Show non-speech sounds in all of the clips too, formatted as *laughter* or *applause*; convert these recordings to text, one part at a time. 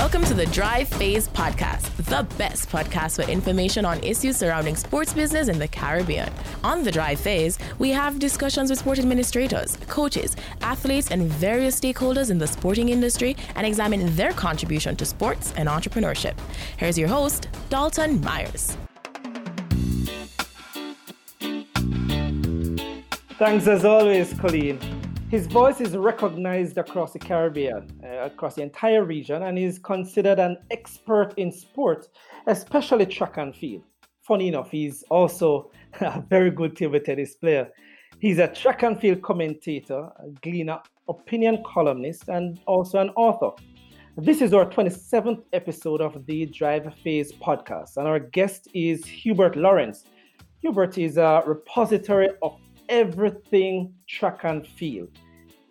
Welcome to the Drive Phase Podcast, the best podcast for information on issues surrounding sports business in the Caribbean. On the Drive Phase, we have discussions with sport administrators, coaches, athletes, and various stakeholders in the sporting industry and examine their contribution to sports and entrepreneurship. Here's your host, Dalton Myers. Thanks as always, Colleen. His voice is recognized across the Caribbean, uh, across the entire region, and is considered an expert in sport, especially track and field. Funny enough, he's also *laughs* a very good table tennis player. He's a track and field commentator, a Gleaner opinion columnist, and also an author. This is our 27th episode of the Drive Phase podcast, and our guest is Hubert Lawrence. Hubert is a repository of everything track and field.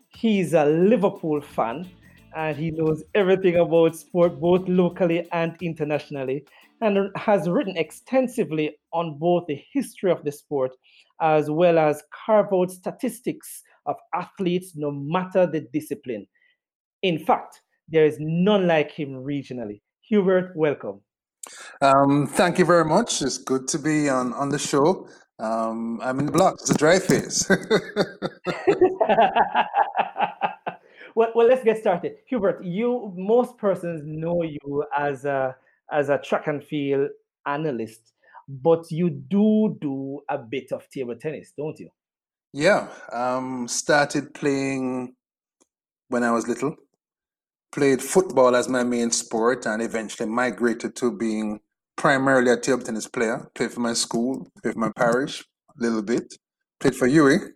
He's a Liverpool fan and he knows everything about sport, both locally and internationally, and has written extensively on both the history of the sport as well as carve out statistics of athletes no matter the discipline. In fact, there is none like him regionally. Hubert, welcome. Um, thank you very much. It's good to be on, on the show. Um, I'm in the blocks. It's a dry phase. *laughs* well, well, let's get started. Hubert, you most persons know you as a as a track and field analyst, but you do do a bit of table tennis, don't you? Yeah, um, started playing when I was little. Played football as my main sport, and eventually migrated to being primarily a table tennis player. Played for my school, played for my parish a little bit. Played for UWI.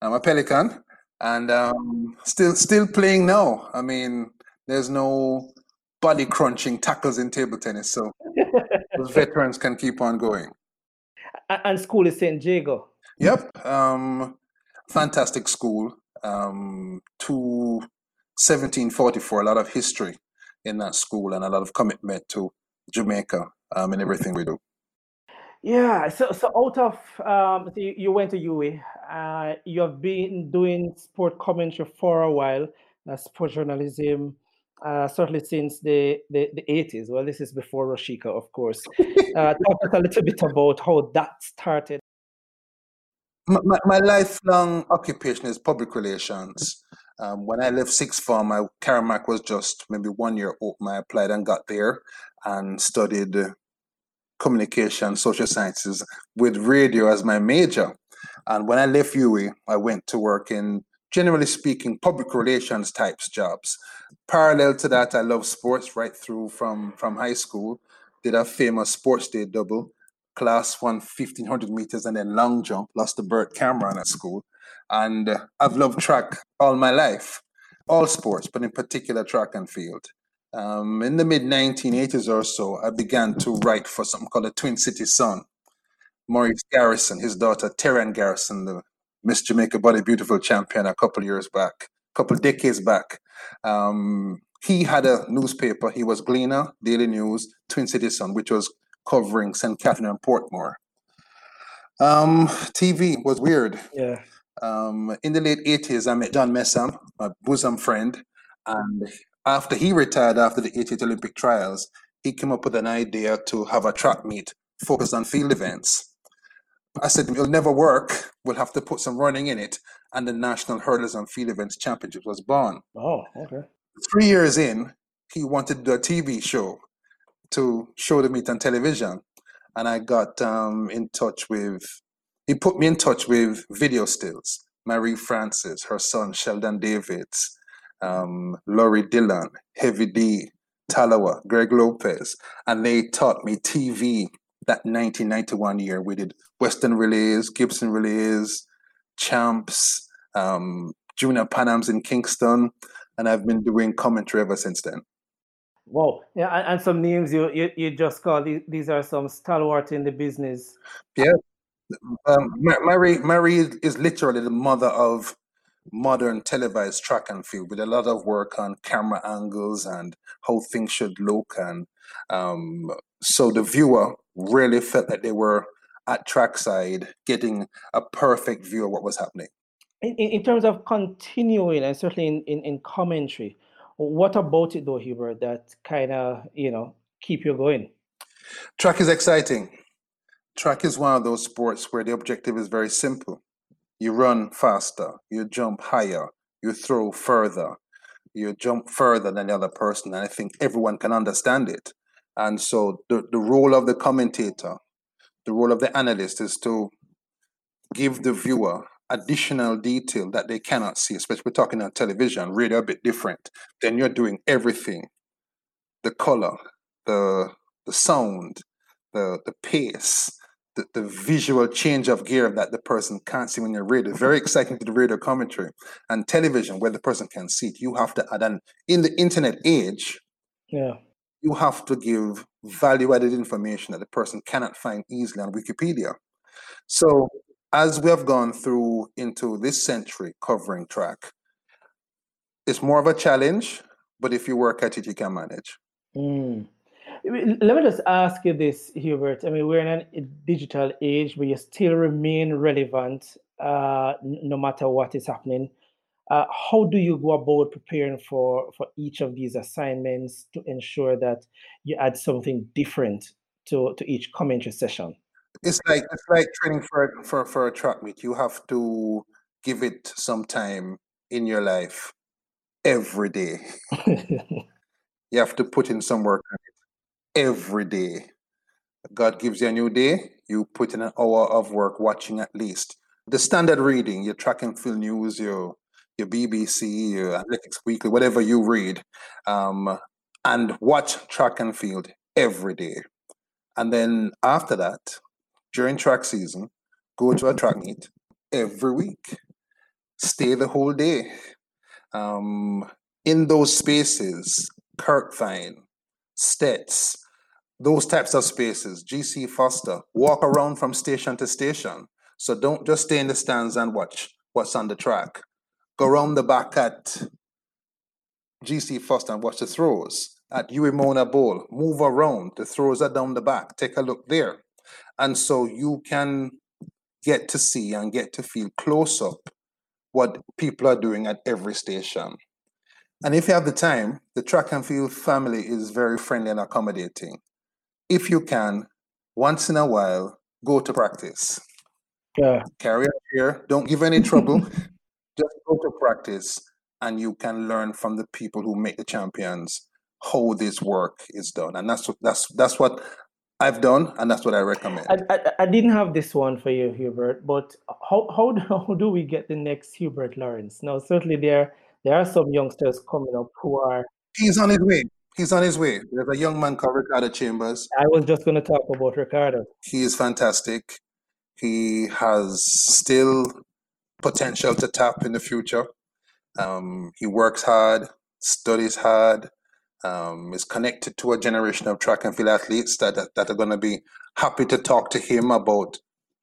I'm a Pelican, and um, still still playing now. I mean, there's no body crunching tackles in table tennis, so *laughs* those veterans can keep on going. And school is St. Jago. Yep, um, fantastic school. Um, to 1744, a lot of history in that school and a lot of commitment to Jamaica um, in everything we do. Yeah, so so out of um, so you, you went to UWI, uh, you have been doing sport commentary for a while, uh, sport journalism, uh, certainly since the, the, the 80s. Well, this is before Roshika, of course. Uh, *laughs* talk us a little bit about how that started. My, my, my lifelong occupation is public relations. Um, when I left sixth form, my CARIMAC was just maybe one year open. I applied and got there and studied communication, social sciences with radio as my major. And when I left UWI, I went to work in, generally speaking, public relations types jobs. Parallel to that, I love sports right through from, from high school. Did a famous sports day double, class one 1500 meters and then long jump, lost to Bert Cameron at school. And I've loved track all my life, all sports, but in particular track and field. Um, in the mid 1980s or so, I began to write for something called the Twin City Sun. Maurice Garrison, his daughter Terran Garrison, the Miss Jamaica Body Beautiful champion a couple years back, a couple decades back. Um, he had a newspaper. He was Gleaner, Daily News, Twin City Sun, which was covering St. Catherine and Portmore. Um, TV was weird. Yeah. Um, in the late 80s, I met John Messam, my bosom friend, and after he retired after the 88 Olympic trials, he came up with an idea to have a track meet focused on field events. I said, it'll never work. We'll have to put some running in it. And the National Hurdles and Field Events Championship was born. Oh, okay. Three years in, he wanted to do a TV show to show the meet on television. And I got um, in touch with, he put me in touch with video stills. Marie Francis, her son Sheldon Davids, um, Laurie Dillon, Heavy D, Talawa, Greg Lopez, and they taught me TV that 1991 year. We did Western Relays, Gibson Relays, Champs, um, Junior Panams in Kingston, and I've been doing commentary ever since then. Wow, yeah, and, and some names you, you, you just called. These are some stalwart in the business. Yeah, um, Mary Mary is literally the mother of modern televised track and field with a lot of work on camera angles and how things should look and um, so the viewer really felt that they were at trackside getting a perfect view of what was happening in, in terms of continuing and certainly in, in, in commentary What about it though, Hubert, that kind of, you know, keep you going? Track is exciting. Track is one of those sports where the objective is very simple. You run faster, you jump higher, you throw further, you jump further than the other person. And I think everyone can understand it. And so the, the role of the commentator, the role of the analyst is to give the viewer additional detail that they cannot see, especially we're talking on television, radio a bit different. Then you're doing everything. The color, the the sound, the the pace, the, the visual change of gear that the person can't see when you're radio. Very exciting to the radio commentary. And television, where the person can see it, you have to add and in the internet age, yeah, you have to give value-added information that the person cannot find easily on Wikipedia. So as we have gone through into this century covering track, it's more of a challenge, but if you work at it, you can manage. Mm. Let me just ask you this, Hubert. I mean, we're in a digital age, but you still remain relevant uh, no matter what is happening. Uh, how do you go about preparing for, for each of these assignments to ensure that you add something different to, to each commentary session? It's like it's like training for for for a track meet. You have to give it some time in your life every day. *laughs* you have to put in some work every day. God gives you a new day, you put in an hour of work watching at least. The standard reading, your track and field news, your your BBC, your Athletics Weekly, whatever you read, um, and watch track and field every day. And then after that, during track season, go to a track meet every week, stay the whole day. Um, in those spaces, Kirk Kirkvine, STETHS, those types of spaces, GC Foster, walk around from station to station. So don't just stay in the stands and watch what's on the track. Go around the back at GC Foster and watch the throws. At UWI Mona Bowl, move around. The throws are down the back. Take a look there. And so you can get to see and get to feel close up what people are doing at every station. And if you have the time, the track and field family is very friendly and accommodating. If you can, once in a while, go to practice. Yeah. Carry a chair, don't give any trouble. *laughs* Just go to practice and you can learn from the people who make the champions how this work is done. And that's what that's that's what I've done, and that's what I recommend. I, I, I, didn't have this one for you, Hubert, but how, how, *laughs* how do we get the next Hubert Lawrence? Now, certainly there there are some youngsters coming up who are. He's on his way. He's on his way. There's a young man called Ricardo Chambers. I was just going to talk about Ricardo. He is fantastic. He has still potential to tap in the future. Um, he works hard, studies hard, um, is connected to a generation of track and field athletes that, that, that are going to be happy to talk to him about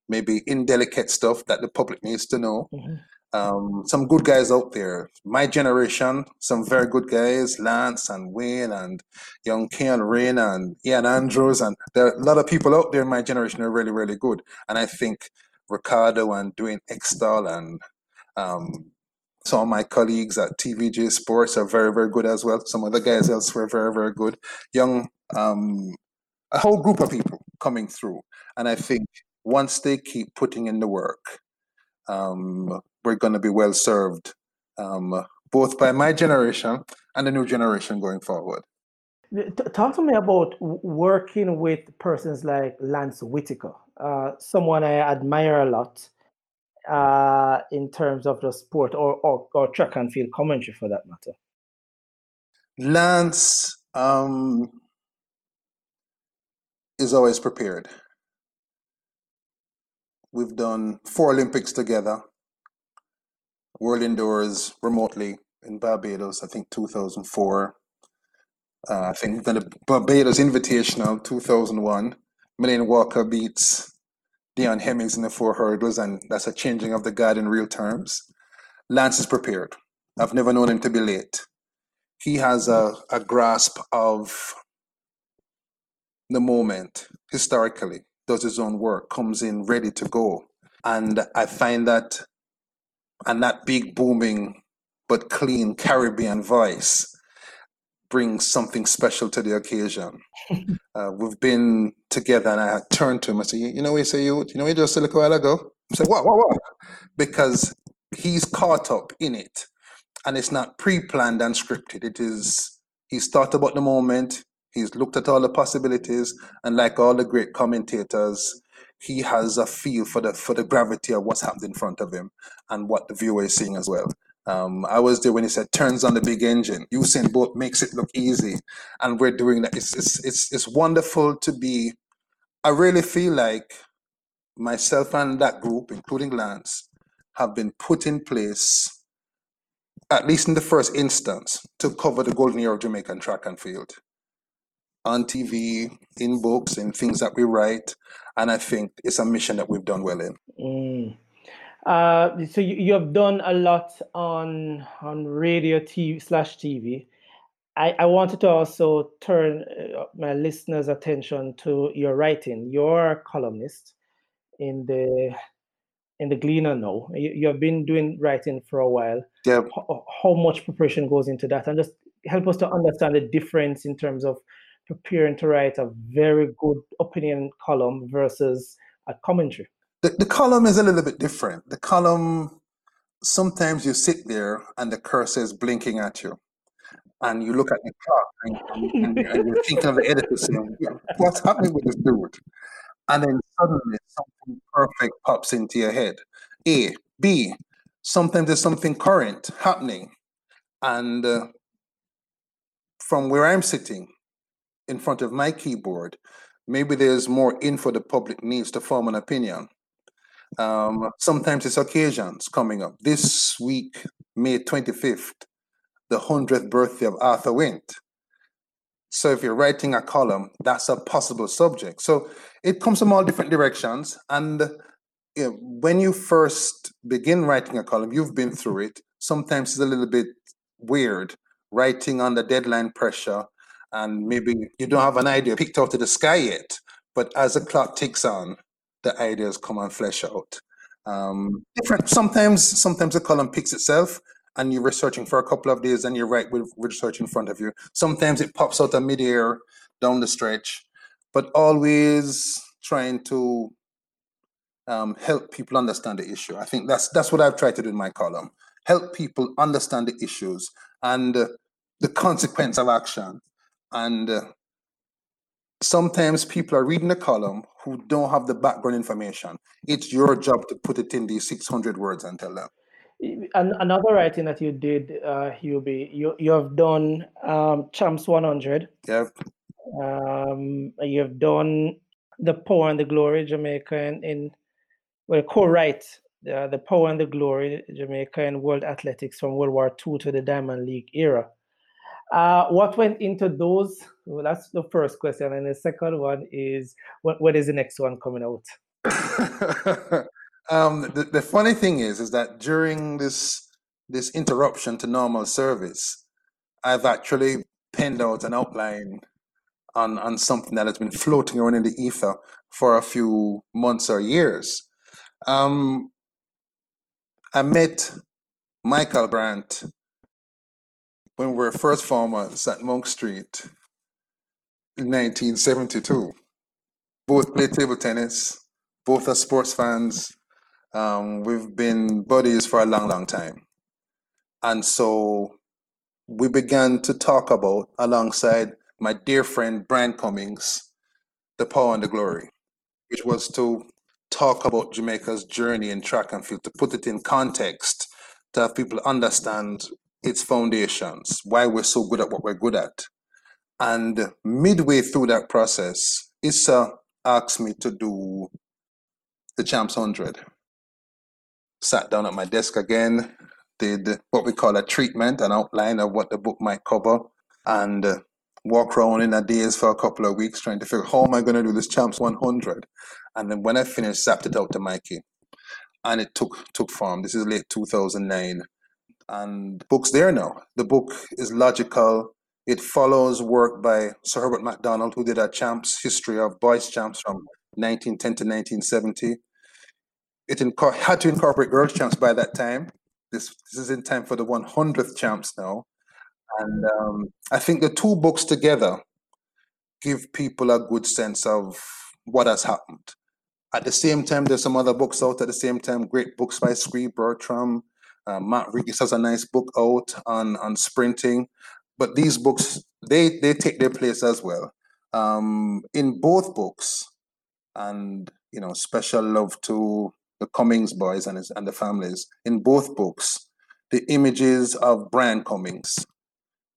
maybe indelicate stuff that the public needs to know. Mm-hmm. Um, some good guys out there. My generation, some very good guys, Lance and Wayne and young Keon Rain and Ian Andrews. And there are a lot of people out there in my generation are really, really good. And I think Ricardo and Dwayne Extall and um, some of my colleagues at TVJ Sports are very, very good as well. Some of the guys elsewhere very, very good. Young, um, a whole group of people coming through. And I think once they keep putting in the work, um, we're going to be well served, um, both by my generation and the new generation going forward. Talk to me about working with persons like Lance Whitaker, uh, someone I admire a lot uh, in terms of the sport or, or, or track and field commentary for that matter? Lance um, is always prepared. We've done four Olympics together, World Indoors remotely in Barbados, I think 2004. Uh, I think the Barbados Invitational 2001. Melaine Walker beats Deon Hemmings in the four hurdles, and that's a changing of the guard in real terms. Lance is prepared. I've never known him to be late. He has a, a grasp of the moment historically, does his own work, comes in ready to go. And I find that, and that big, booming, but clean Caribbean voice brings something special to the occasion. *laughs* uh, we've been together, and I turned to him. I said, "You know, we say you, you know, we just a little while ago." I said, "What, what, what?" Because he's caught up in it, and it's not pre-planned and scripted. It is he's thought about the moment. He's looked at all the possibilities, and like all the great commentators, he has a feel for the for the gravity of what's happened in front of him and what the viewer is seeing as well. Um, I was there when he said turns on the big engine. Usain Bolt makes it look easy, and we're doing that. It's it's it's, it's wonderful to be. I really feel like myself and that group, including Lance, have been put in place, at least in the first instance, to cover the golden era of Jamaican track and field on TV, in books, in things that we write, and I think it's a mission that we've done well in. Mm. Uh, so you, you have done a lot on on radio TV slash TV. I, I wanted to also turn uh, my listeners' attention to your writing. You're a columnist in the in the Gleaner now. You, you have been doing writing for a while. Yeah. How, how much preparation goes into that, and just help us to understand the difference in terms of preparing to write a very good opinion column versus a commentary. The, the column is a little bit different. The column, sometimes you sit there and the cursor is blinking at you. And you look at the clock and, and, and you're thinking of the editor saying, What's happening with this dude? And then suddenly something perfect pops into your head. A. B. Sometimes there's something current happening. And uh, from where I'm sitting in front of my keyboard, maybe there's more info the public needs to form an opinion. Um, sometimes it's occasions coming up. This week, May 25th, the 100th birthday of Arthur Wint. So if you're writing a column, that's a possible subject. So it comes from all different directions. And you know, when you first begin writing a column, you've been through it. Sometimes it's a little bit weird writing under deadline pressure, and maybe you don't have an idea picked out of the sky yet. But as the clock ticks on, the ideas come and flesh out. Um, different. Sometimes, sometimes the column picks itself, and you're researching for a couple of days, and you're right with research in front of you. Sometimes it pops out of midair down the stretch, but always trying to um, help people understand the issue. I think that's that's what I've tried to do in my column: help people understand the issues and uh, the consequence of action, and uh, sometimes people are reading a column who don't have the background information. It's your job to put it in these 600 words and tell them. And another writing that you did, uh, Hubie, you, you have done um, Champs 100. Yep. Um, you have done The Power and the Glory, Jamaica, in, in well, co-write uh, The Power and the Glory, Jamaica, and World Athletics from World War II to the Diamond League era. Uh, what went into those? Well, that's the first question, and the second one is, what, what is the next one coming out? *laughs* um, the, the funny thing is, is that during this this interruption to normal service, I've actually penned out an outline on on something that has been floating around in the ether for a few months or years. Um, I met Michael Brandt when we were first farmers at Monk Street in 1972. Both played table tennis, both are sports fans. Um, we've been buddies for a long, long time. And so we began to talk about, alongside my dear friend Brian Cummings, the power and the glory, which was to talk about Jamaica's journey in track and field, to put it in context, to have people understand its foundations, why we're so good at what we're good at. And midway through that process, Issa asked me to do the Champs 100. Sat down at my desk again, did what we call a treatment, an outline of what the book might cover, and walked around in a for a couple of weeks trying to figure how am I going to do this Champs 100. And then when I finished, zapped it out to Mikey. And it took took form. This is late 2009 and book's there now. The book is logical. It follows work by Sir Herbert MacDonald, who did a champs history of boys champs from 1910 to 1970. It inco- had to incorporate girls champs by that time. This, this is in time for the 100th champs now. And um, I think the two books together give people a good sense of what has happened. At the same time, there's some other books out at the same time, great books by Skree Bertram. Uh, Matt Regis has a nice book out on, on sprinting. But these books, they, they take their place as well. Um, in both books, and you know, special love to the Cummings boys and his, and the families. In both books, the images of Brian Cummings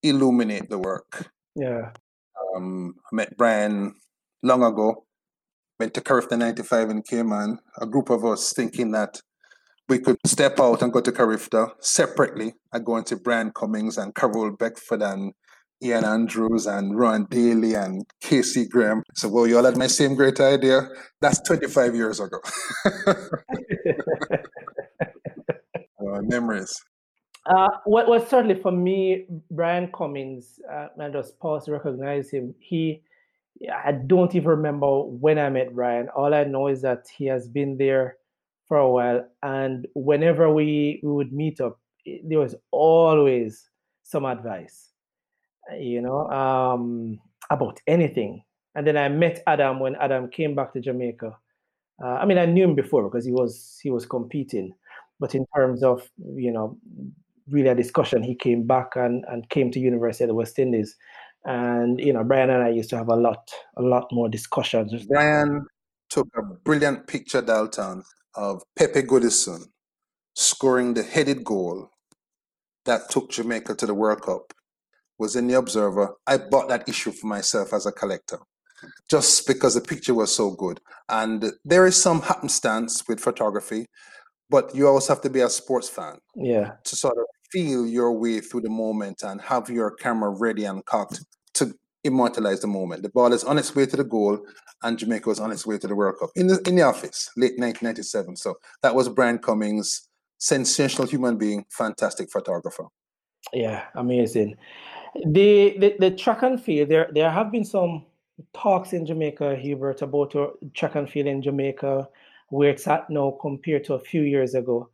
illuminate the work. Yeah. Um, I met Brian long ago. Went to Carifta 95 in Cayman. A group of us thinking that we could step out and go to Carifta separately and go into Brian Cummings and Carol Beckford and Ian Andrews and Ron Daly and Casey Graham. So, well, you all had my same great idea. That's 25 years ago. *laughs* uh, memories. Uh, what was certainly for me, Brian Cummings, uh, I just pause to recognize him. He, I don't even remember when I met Brian. All I know is that he has been there for a while, and whenever we, we would meet up, there was always some advice, you know, um, about anything. And then I met Adam when Adam came back to Jamaica. Uh, I mean, I knew him before because he was he was competing, but in terms of you know really a discussion. He came back and, and came to University of the West Indies. And you know, Brian and I used to have a lot, a lot more discussions. Brian took a brilliant picture, Dalton, of Pepe Goodison scoring the headed goal that took Jamaica to the World Cup. Was in the Observer. I bought that issue for myself as a collector, just because the picture was so good. And there is some happenstance with photography, but you also have to be a sports fan. Yeah. To sort of feel your way through the moment and have your camera ready and cocked to immortalize the moment. The ball is on its way to the goal, and Jamaica was on its way to the World Cup in the in the office, late 1997. So that was Brian Cummings, sensational human being, fantastic photographer. Yeah, amazing. The, the the track and field there there have been some talks in Jamaica, Hubert, about track and field in Jamaica, where it's at now compared to a few years ago.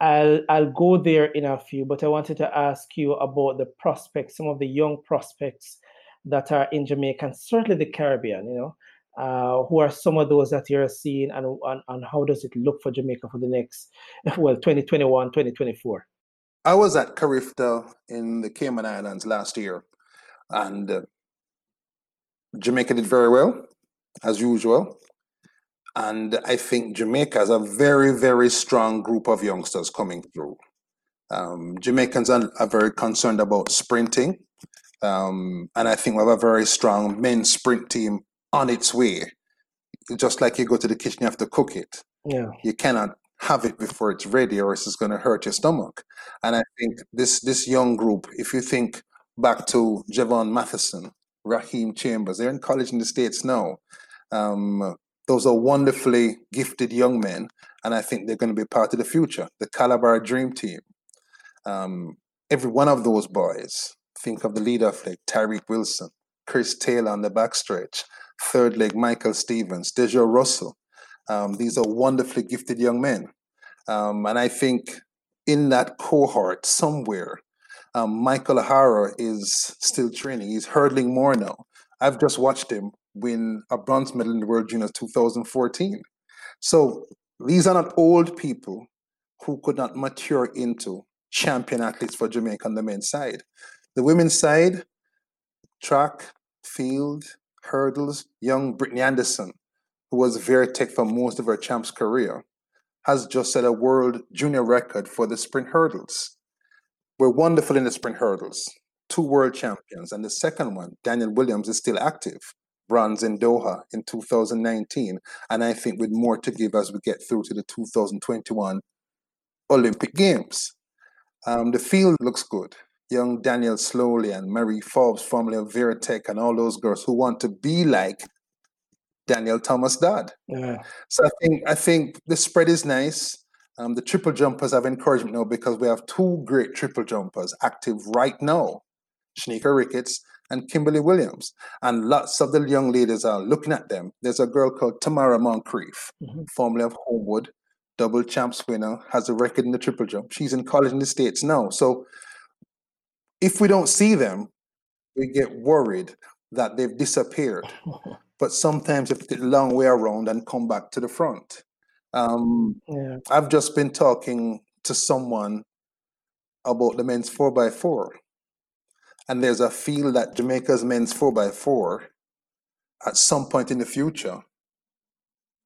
I'll I'll go there in a few, but I wanted to ask you about the prospects, some of the young prospects that are in Jamaica and certainly the Caribbean. You know, uh, who are some of those that you're seeing, and, and and how does it look for Jamaica for the next *laughs* well 2021, 2024? I was at Carifta in the Cayman Islands last year, and uh, Jamaica did very well, as usual. And I think Jamaica has a very, very strong group of youngsters coming through. Um, Jamaicans are, are, very concerned about sprinting. Um, and I think we have a very strong men's sprint team on its way. Just like you go to the kitchen, you have to cook it. Yeah. You cannot have it before it's ready or it's going to hurt your stomach. And I think this this young group, if you think back to Jhevaughn Matherson, Raheem Chambers, they're in college in the States now. Um, those are wonderfully gifted young men, and I think they're going to be part of the future, the Calabar Dream Team. Um, every one of those boys, think of the leader leg, Tyreke Wilson, Chris Taylor on the backstretch, third leg Michael Stevens, Dejour Russell. Um, these are wonderfully gifted young men. Um, and I think in that cohort somewhere, um, Michael O'Hara is still training. He's hurdling more now. I've just watched him win a bronze medal in the World Juniors 2014. So these are not old people who could not mature into champion athletes for Jamaica on the men's side. The women's side, track, field, hurdles, young Brittany Anderson, who was Vere Tech for most of her champs career, has just set a world junior record for the sprint hurdles. We're wonderful in the sprint hurdles, two world champions, and the second one, Danielle Williams, is still active bronze in Doha in 2019. And I think with more to give as we get through to the 2021 Olympic Games. Um, the field looks good. Young Danielle Sloley and Mary Forbes, formerly of Vere Tech, and all those girls who want to be like Danniel Thomas-Dodd. Yeah. So I think I think the spread is nice. Um, the triple jumpers have encouragement now because we have two great triple jumpers active right now. Shanieka Ricketts and Kimberly Williams. And lots of the young ladies are looking at them. There's a girl called Tamara Moncrief, mm-hmm. formerly of Homewood, double champs winner, has a record in the triple jump. She's in college in the States now. So if we don't see them, we get worried that they've disappeared. *laughs* but sometimes take a long way around and come back to the front. Um, yeah. I've just been talking to someone about the men's 4x4. And there's a feel that Jamaica's men's 4x4 at some point in the future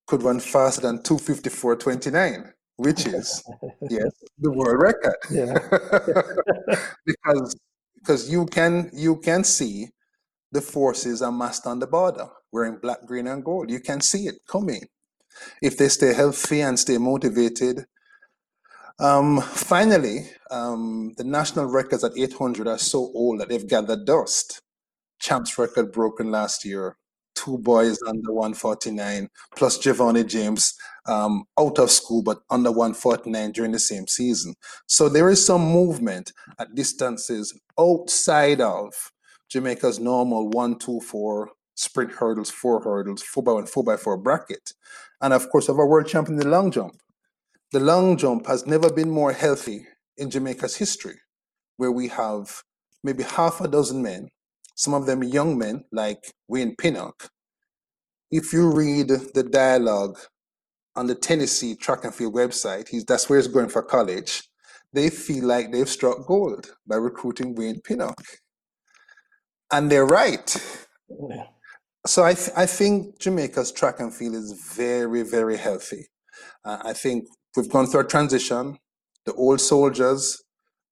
could run faster than 254.29, which is, *laughs* yes, the world record. *laughs* because because you can you can see the forces amassed on the border wearing black, green, and gold. You can see it coming if they stay healthy and stay motivated um, finally, um, the national records at 800 are so old that they've gathered dust. Champs record broken last year. Two boys under 149, plus Giovanni James um, out of school but under 149 during the same season. So there is some movement at distances outside of Jamaica's normal one, two, four sprint hurdles, four hurdles, four by one, four by four bracket. And of course, of our world champion the long jump. The long jump has never been more healthy in Jamaica's history, where we have maybe half a dozen men, some of them young men like Wayne Pinnock. If you read the dialogue on the Tennessee track and field website, he's, that's where he's going for college. They feel like they've struck gold by recruiting Wayne Pinnock. And they're right. Yeah. So I, th- I think Jamaica's track and field is very, very healthy. Uh, I think we've gone through a transition. The old soldiers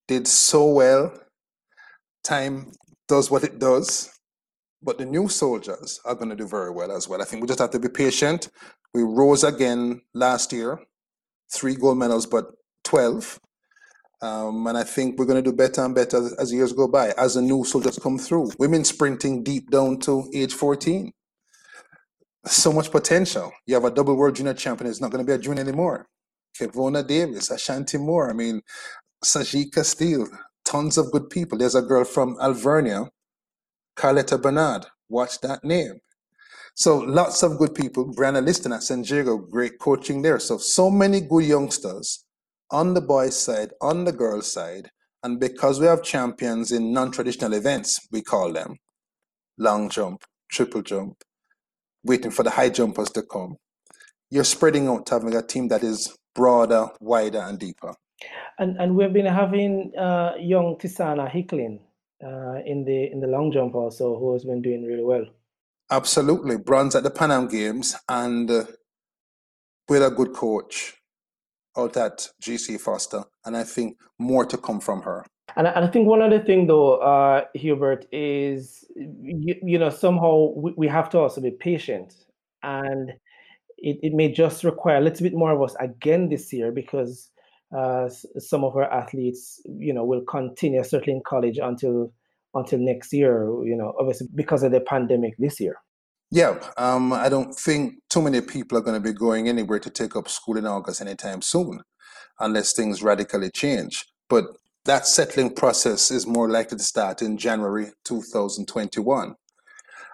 did so well. Time does what it does. But the new soldiers are going to do very well as well. I think we just have to be patient. We rose again last year, three gold medals, but 12. Um, and I think we're going to do better and better as, as years go by, as the new soldiers come through. Women sprinting deep down to age 14. So much potential. You have a double world junior champion, it's not going to be a junior anymore. Kevona Davis, Ashanti Moore, I mean, Sajika Steele, tons of good people. There's a girl from Alvernia, Carletta Bernard. Watch that name. So lots of good people. Brianna Lyston at San Diego, great coaching there. So so many good youngsters on the boys' side, on the girls' side, and because we have champions in non-traditional events, we call them long jump, triple jump, waiting for the high jumpers to come. You're spreading out having a team that is broader, wider, and deeper. And and we've been having uh, young Tissanna Hickling uh, in the in the long jump also, who has been doing really well. Absolutely, bronze at the Pan Am Games, and uh, with a good coach out at GC Foster, and I think more to come from her. And, and I think one other thing, though, uh, Hubert, is you, you know somehow we, we have to also be patient and it, it may just require a little bit more of us again this year because uh, some of our athletes, you know, will continue certainly in college until until next year. You know, obviously because of the pandemic this year. Yeah, um, I don't think too many people are going to be going anywhere to take up school in August anytime soon, unless things radically change. But that settling process is more likely to start in January 2021.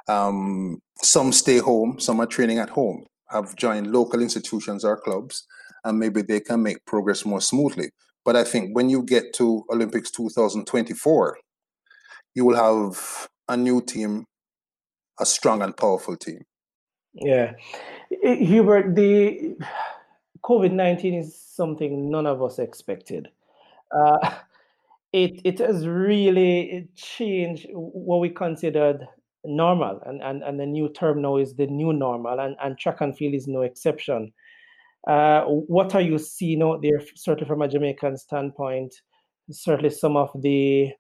Um, some stay home, some are training at home have joined local institutions or clubs, and maybe they can make progress more smoothly. But I think when you get to Olympics 2024, you will have a new team, a strong and powerful team. Yeah. Hubert, the COVID 19 is something none of us expected. Uh, *laughs* it, it has really changed what we considered normal and, and, and the new term now is the new normal and, and track and field is no exception uh, what are you seeing out there certainly from a jamaican standpoint certainly some of the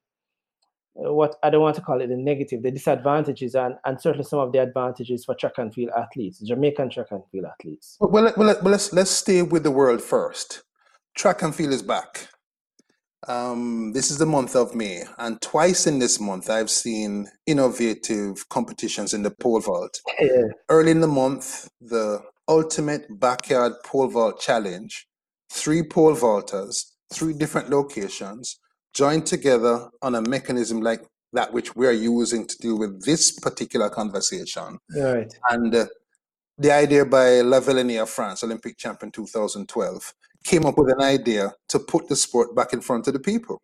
uh, what i don't want to call it the negative the disadvantages and, and certainly some of the advantages for track and field athletes jamaican track and field athletes well, well, well let's let's stay with the world first track and field is back um, this is the month of May, and twice in this month, I've seen innovative competitions in the pole vault. *laughs* Yeah. Early in the month, the Ultimate Backyard Pole Vault Challenge, three pole vaulters, three different locations, joined together on a mechanism like that which we're using to deal with this particular conversation. Right. And uh, the idea by Lavillenie France, Olympic champion 2012, came up with an idea to put the sport back in front of the people.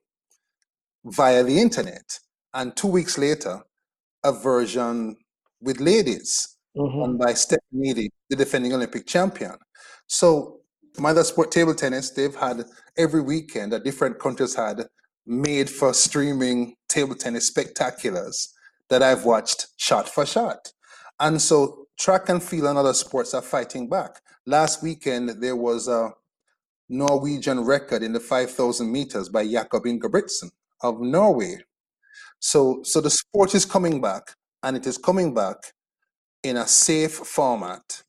via the internet. And two weeks later, a version with ladies mm-hmm. won by Stefanidi the defending Olympic champion. So Mother Sport Table Tennis, they've had every weekend that different countries had made for streaming table tennis spectaculars that I've watched shot for shot. And so track and field and other sports are fighting back. Last weekend, there was a Norwegian record in the 5,000 meters by Jakob Ingebrigtsen of Norway. So, so the sport is coming back, and it is coming back in a safe format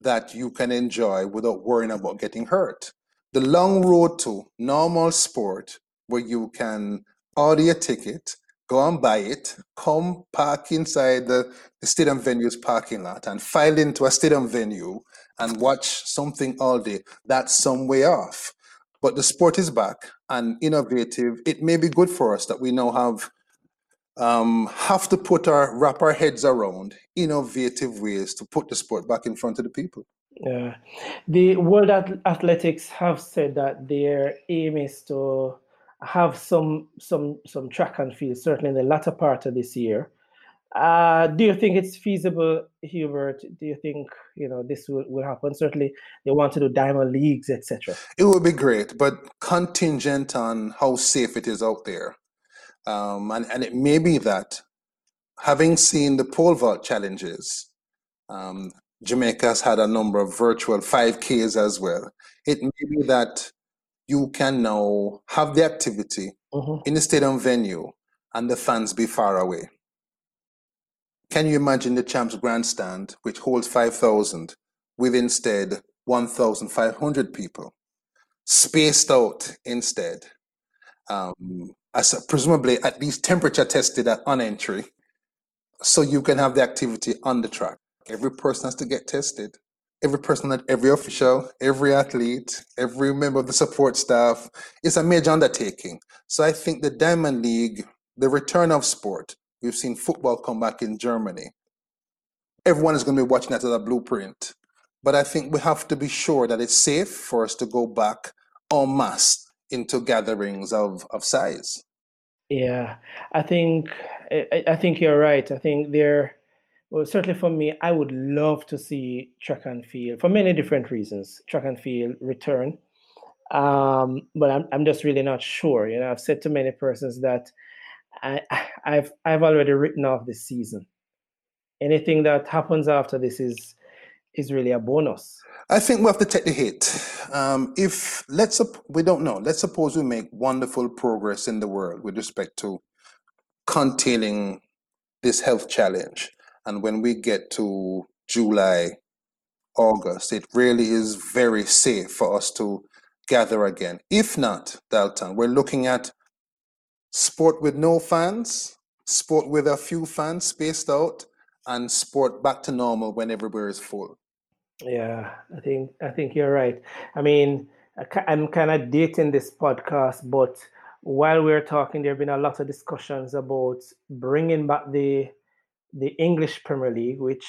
that you can enjoy without worrying about getting hurt. The long road to normal sport where you can order a ticket, go and buy it, come park inside the, the stadium venue's parking lot and file into a stadium venue and watch something all day, that's some way off. But the sport is back and innovative. It may be good for us that we now have um, have to put our wrap our heads around innovative ways to put the sport back in front of the people. Yeah, the World Athletics have said that their aim is to have some some some track and field certainly in the latter part of this year. Uh, do you think it's feasible, Hubert? Do you think you know this will, will happen? Certainly, they want to do diamond leagues, etc. It would be great, but contingent on how safe it is out there. Um, and, and it may be that having seen the pole vault challenges, um, Jamaica has had a number of virtual 5Ks as well. It may be that you can now have the activity mm-hmm. in the stadium venue and the fans be far away. Can you imagine the Champs Grandstand, which holds 5,000, with instead 1,500 people, spaced out instead? Um, as presumably at least temperature tested at on entry, so you can have the activity on the track. Every person has to get tested. Every person, every official, every athlete, every member of the support staff. It's a major undertaking. So I think the Diamond League, the return of sport, we've seen football come back in Germany. Everyone is going to be watching that as a blueprint. But I think we have to be sure that it's safe for us to go back en masse into gatherings of, of size. Yeah, I think I, I think you're right. I think there, well, certainly for me, I would love to see track and field for many different reasons. Track and field return, um, but I'm I'm just really not sure. You know, I've said to many persons that I *sighs* I've I've already written off this season. Anything that happens after this is is really a bonus. I think we have to take the hit. Um, if let's we don't know. Let's suppose we make wonderful progress in the world with respect to containing this health challenge, and when we get to July, August, it really is very safe for us to gather again. If not, Dalton, we're looking at sport with no fans, sport with a few fans spaced out, and sport back to normal when everywhere is full. Yeah, I think I think you're right. I mean, I'm kind of dating this podcast, but while we're talking, there have been a lot of discussions about bringing back the the English Premier League, which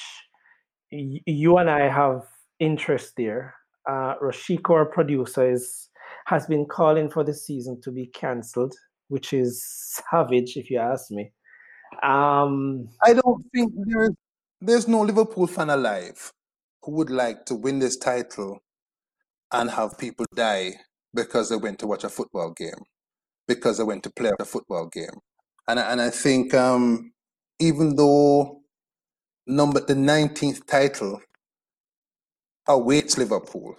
you and I have interest there. Uh, Roshiko, our producer, is has been calling for the season to be cancelled, which is savage, if you ask me. Um, I don't think there is. There's no Liverpool fan alive who would like to win this title and have people die because they went to watch a football game, because they went to play a football game. And, and I think um, even though number the 19th title awaits Liverpool,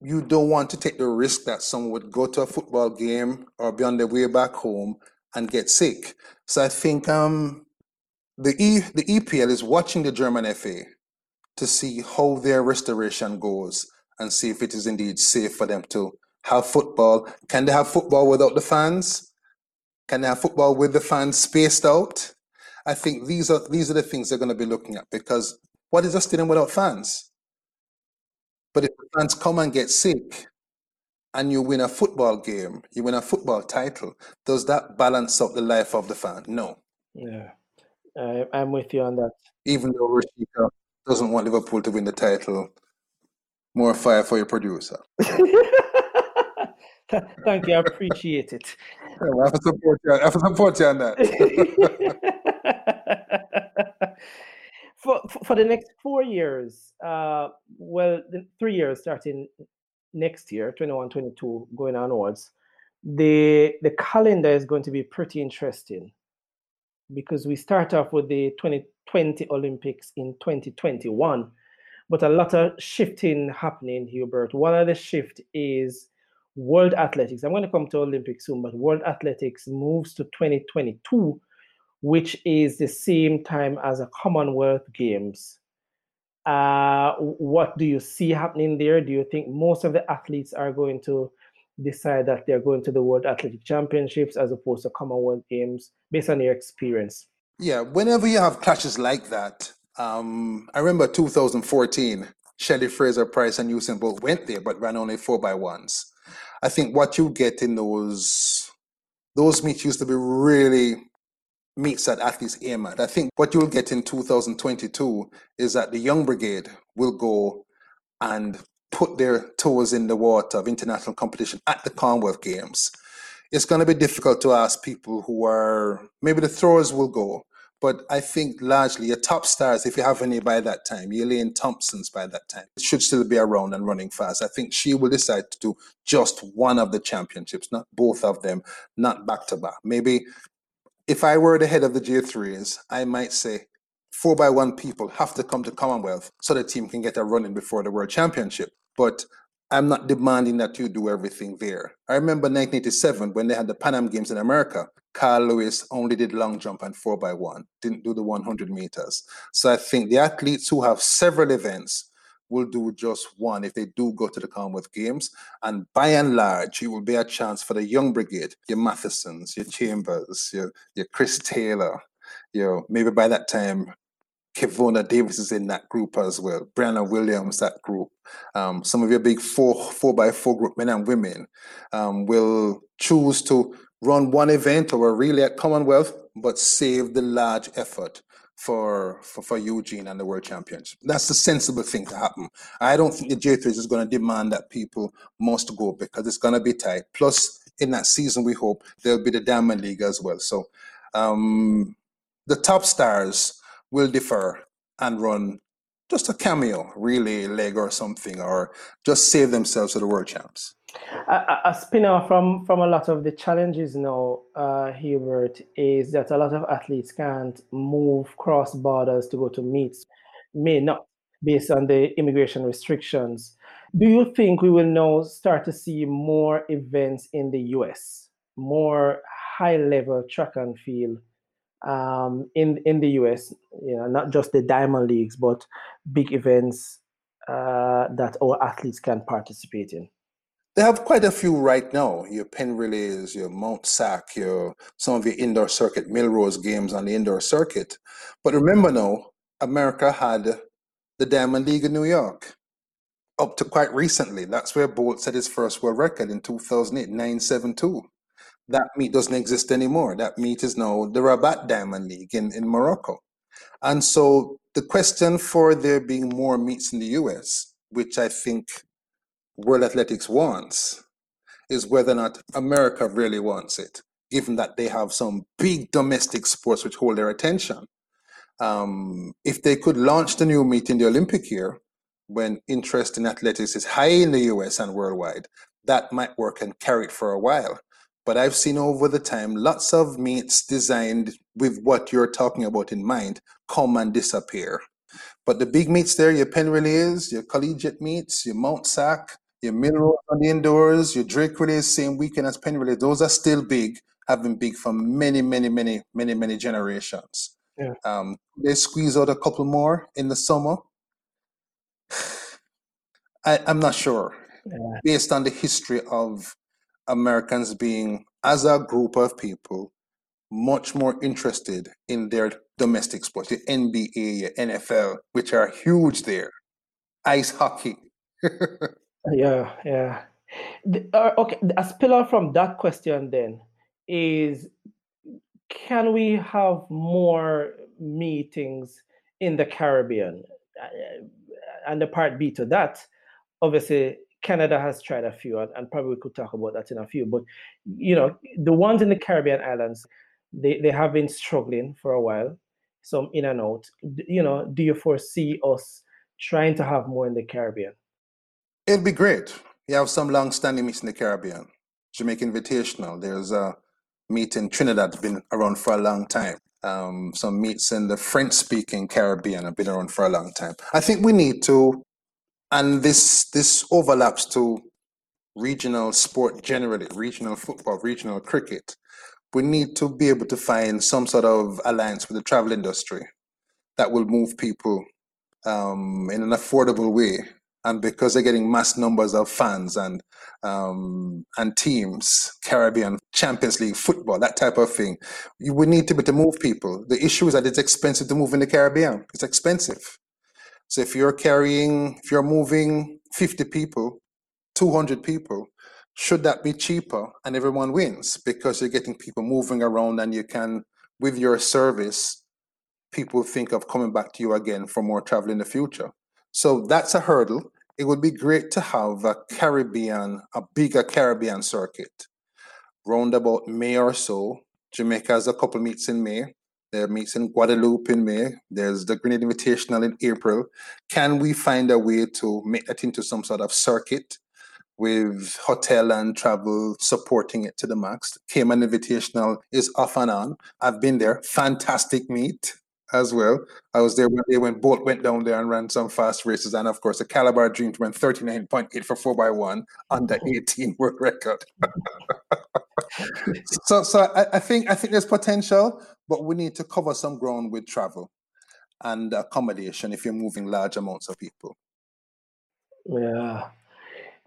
you don't want to take the risk that someone would go to a football game or be on their way back home and get sick. So I think um, the e, the EPL is watching the German FA to see how their restoration goes and see if it is indeed safe for them to have football. Can they have football without the fans? Can they have football with the fans spaced out? I think these are these are the things they're going to be looking at because what is a stadium without fans? But if the fans come and get sick and you win a football game, you win a football title, does that balance out the life of the fan? No. Yeah, I, I'm with you on that. Even though Roshika doesn't want Liverpool to win the title. More fire for your producer. *laughs* Thank you. I appreciate it. I have to support you. I have to support you on that. *laughs* for, for the next four years, uh, well, the three years starting next year, 21, 22, going onwards, the the calendar is going to be pretty interesting because we start off with the 2020 Olympics in 2021, but a lot of shifting happening, Hubert. One of the shift is World Athletics. I'm going to come to Olympics soon, but World Athletics moves to 2022, which is the same time as a Commonwealth Games. Uh, what do you see happening there? Do you think most of the athletes are going to decide that they're going to the World Athletic Championships as opposed to Commonwealth Games based on your experience? Yeah, whenever you have clashes like that, um, I remember 2014, Shelly Fraser Pryce and Usain Bolt went there but ran only four by ones. I think what you get in those those meets used to be really meets that athletes aim at. I think what you'll get in 2022 is that the young brigade will go and put their toes in the water of international competition at the Commonwealth Games. It's going to be difficult to ask people who are maybe the throwers will go, but I think largely your top stars, if you have any by that time, Elaine Thompson's by that time, should still be around and running fast. I think she will decide to do just one of the championships, not both of them, not back to back. Maybe if I were the head of the J3s, I might say four by one people have to come to Commonwealth so the team can get a running before the World Championship. But I'm not demanding that you do everything there. I remember 1987 when they had the Pan Am Games in America. Carl Lewis only did long jump and four by one, didn't do the 100 meters. So I think the athletes who have several events will do just one if they do go to the Commonwealth Games. And by and large, it will be a chance for the young brigade, your Mathersons, your Chambers, your, your Chris Taylor, you know, maybe by that time, Kevona Davis is in that group as well. Briana Williams, that group. Um, some of your big four four by four group men and women um, will choose to run one event or a relay at Commonwealth, but save the large effort for, for, for Eugene and the World Champions. That's the sensible thing to happen. I don't think the J3 is going to demand that people must go because it's going to be tight. Plus, in that season, we hope there'll be the Diamond League as well. So, um, the top stars will defer and run just a cameo relay leg or something, or just save themselves to the world champs. A, a spin-off from from a lot of the challenges now, uh, Hubert, is that a lot of athletes can't move cross borders to go to meets, may not based on the immigration restrictions. Do you think we will now start to see more events in the US, more high-level track and field um, in in the US? You know, not just the diamond leagues, but big events uh, that our athletes can participate in. They have quite a few right now. Your Penn Relays, your Mount Sac, your some of your indoor circuit, Millrose games on the indoor circuit. But remember now, America had the Diamond League in New York up to quite recently. That's where Bolt set his first world record in 2008, 972. That meet doesn't exist anymore. That meet is now the Rabat Diamond League in, in Morocco. And so the question for there being more meets in the US, which I think World Athletics wants is whether or not America really wants it, given that they have some big domestic sports which hold their attention. Um, if they could launch the new meet in the Olympic year, when interest in athletics is high in the US and worldwide, that might work and carry it for a while. But I've seen over the time lots of meets designed with what you're talking about in mind come and disappear. But the big meets there, your Penn Relays, your collegiate meets, your Mount Sac, your Millrose on the indoors, your Drake relays, same weekend as Penn relays. Those are still big, have been big for many, many, many, many, many generations. Yeah. Um, they squeeze out a couple more in the summer. *sighs* I, I'm not sure. Yeah. Based on the history of Americans being, as a group of people, much more interested in their domestic sports, the NBA, NFL, which are huge there, ice hockey. *laughs* Yeah, yeah. The, uh, okay, a spiller from that question then is can we have more meetings in the Caribbean? Uh, and the part B to that, obviously, Canada has tried a few, and probably we could talk about that in a few. But you know, the ones in the Caribbean islands, they, they have been struggling for a while, some in and out. You know, do you foresee us trying to have more in the Caribbean? It'd be great. You have some long-standing meets in the Caribbean. Jamaica Invitational. There's a meet in Trinidad been around for a long time. Um, some meets in the French-speaking Caribbean have been around for a long time. I think we need to, and this this overlaps to regional sport generally, regional football, regional cricket. We need to be able to find some sort of alliance with the travel industry that will move people um, in an affordable way and because they're getting mass numbers of fans and um, and teams, Caribbean Champions League football, that type of thing, you would need to be to move people. The issue is that it's expensive to move in the Caribbean. It's expensive. So if you're carrying, if you're moving 50 people, 200 people, should that be cheaper and everyone wins because you're getting people moving around and you can, with your service, people think of coming back to you again for more travel in the future. So that's a hurdle it would be great to have a Caribbean, a bigger Caribbean circuit. Round about May or so, Jamaica has a couple meets in May. There meets in Guadeloupe in May. There's the Grenada Invitational in April. Can we find a way to make that into some sort of circuit with hotel and travel supporting it to the max? Cayman Invitational is off and on. I've been there. Fantastic meet as well. I was there when Bolt went down there and ran some fast races, and of course the Calabar Dream to run thirty nine point eight for four by one under *laughs* eighteen world record. *laughs* so, so I, I, think I think there's potential, but we need to cover some ground with travel and accommodation if you're moving large amounts of people. Yeah,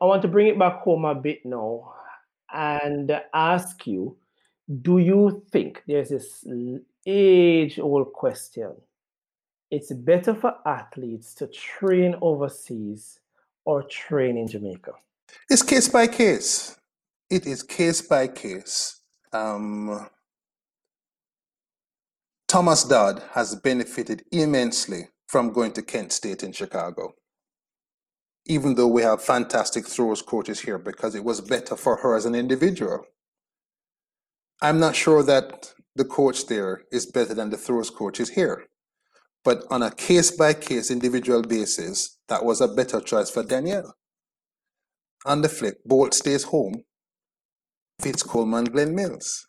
I want to bring it back home a bit now and ask you: Do you think there's this age old question. It's better for athletes to train overseas or train in Jamaica? It's case by case. It is case by case. Um, Thomas Dodd has benefited immensely from going to Kent State in Chicago. Even though we have fantastic throws coaches here, because it was better for her as an individual. I'm not sure that the coach there is better than the throws coach is here. But on a case by case individual basis, that was a better choice for Danielle. On the flip, Bolt stays home. Fitz Coleman Glenn Mills,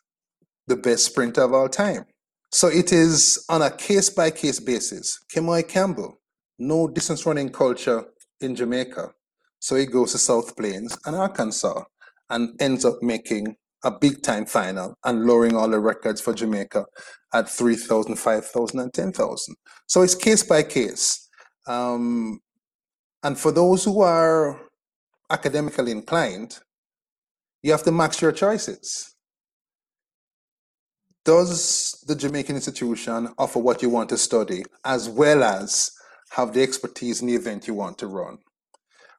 the best sprinter of all time. So it is on a case by case basis. Kemoy Campbell, no distance running culture in Jamaica. So he goes to South Plains and Arkansas and ends up making a big time final and lowering all the records for Jamaica at 3,000, 5,000, and 10,000. So it's case by case. Um, and for those who are academically inclined, you have to max your choices. Does the Jamaican institution offer what you want to study as well as have the expertise in the event you want to run?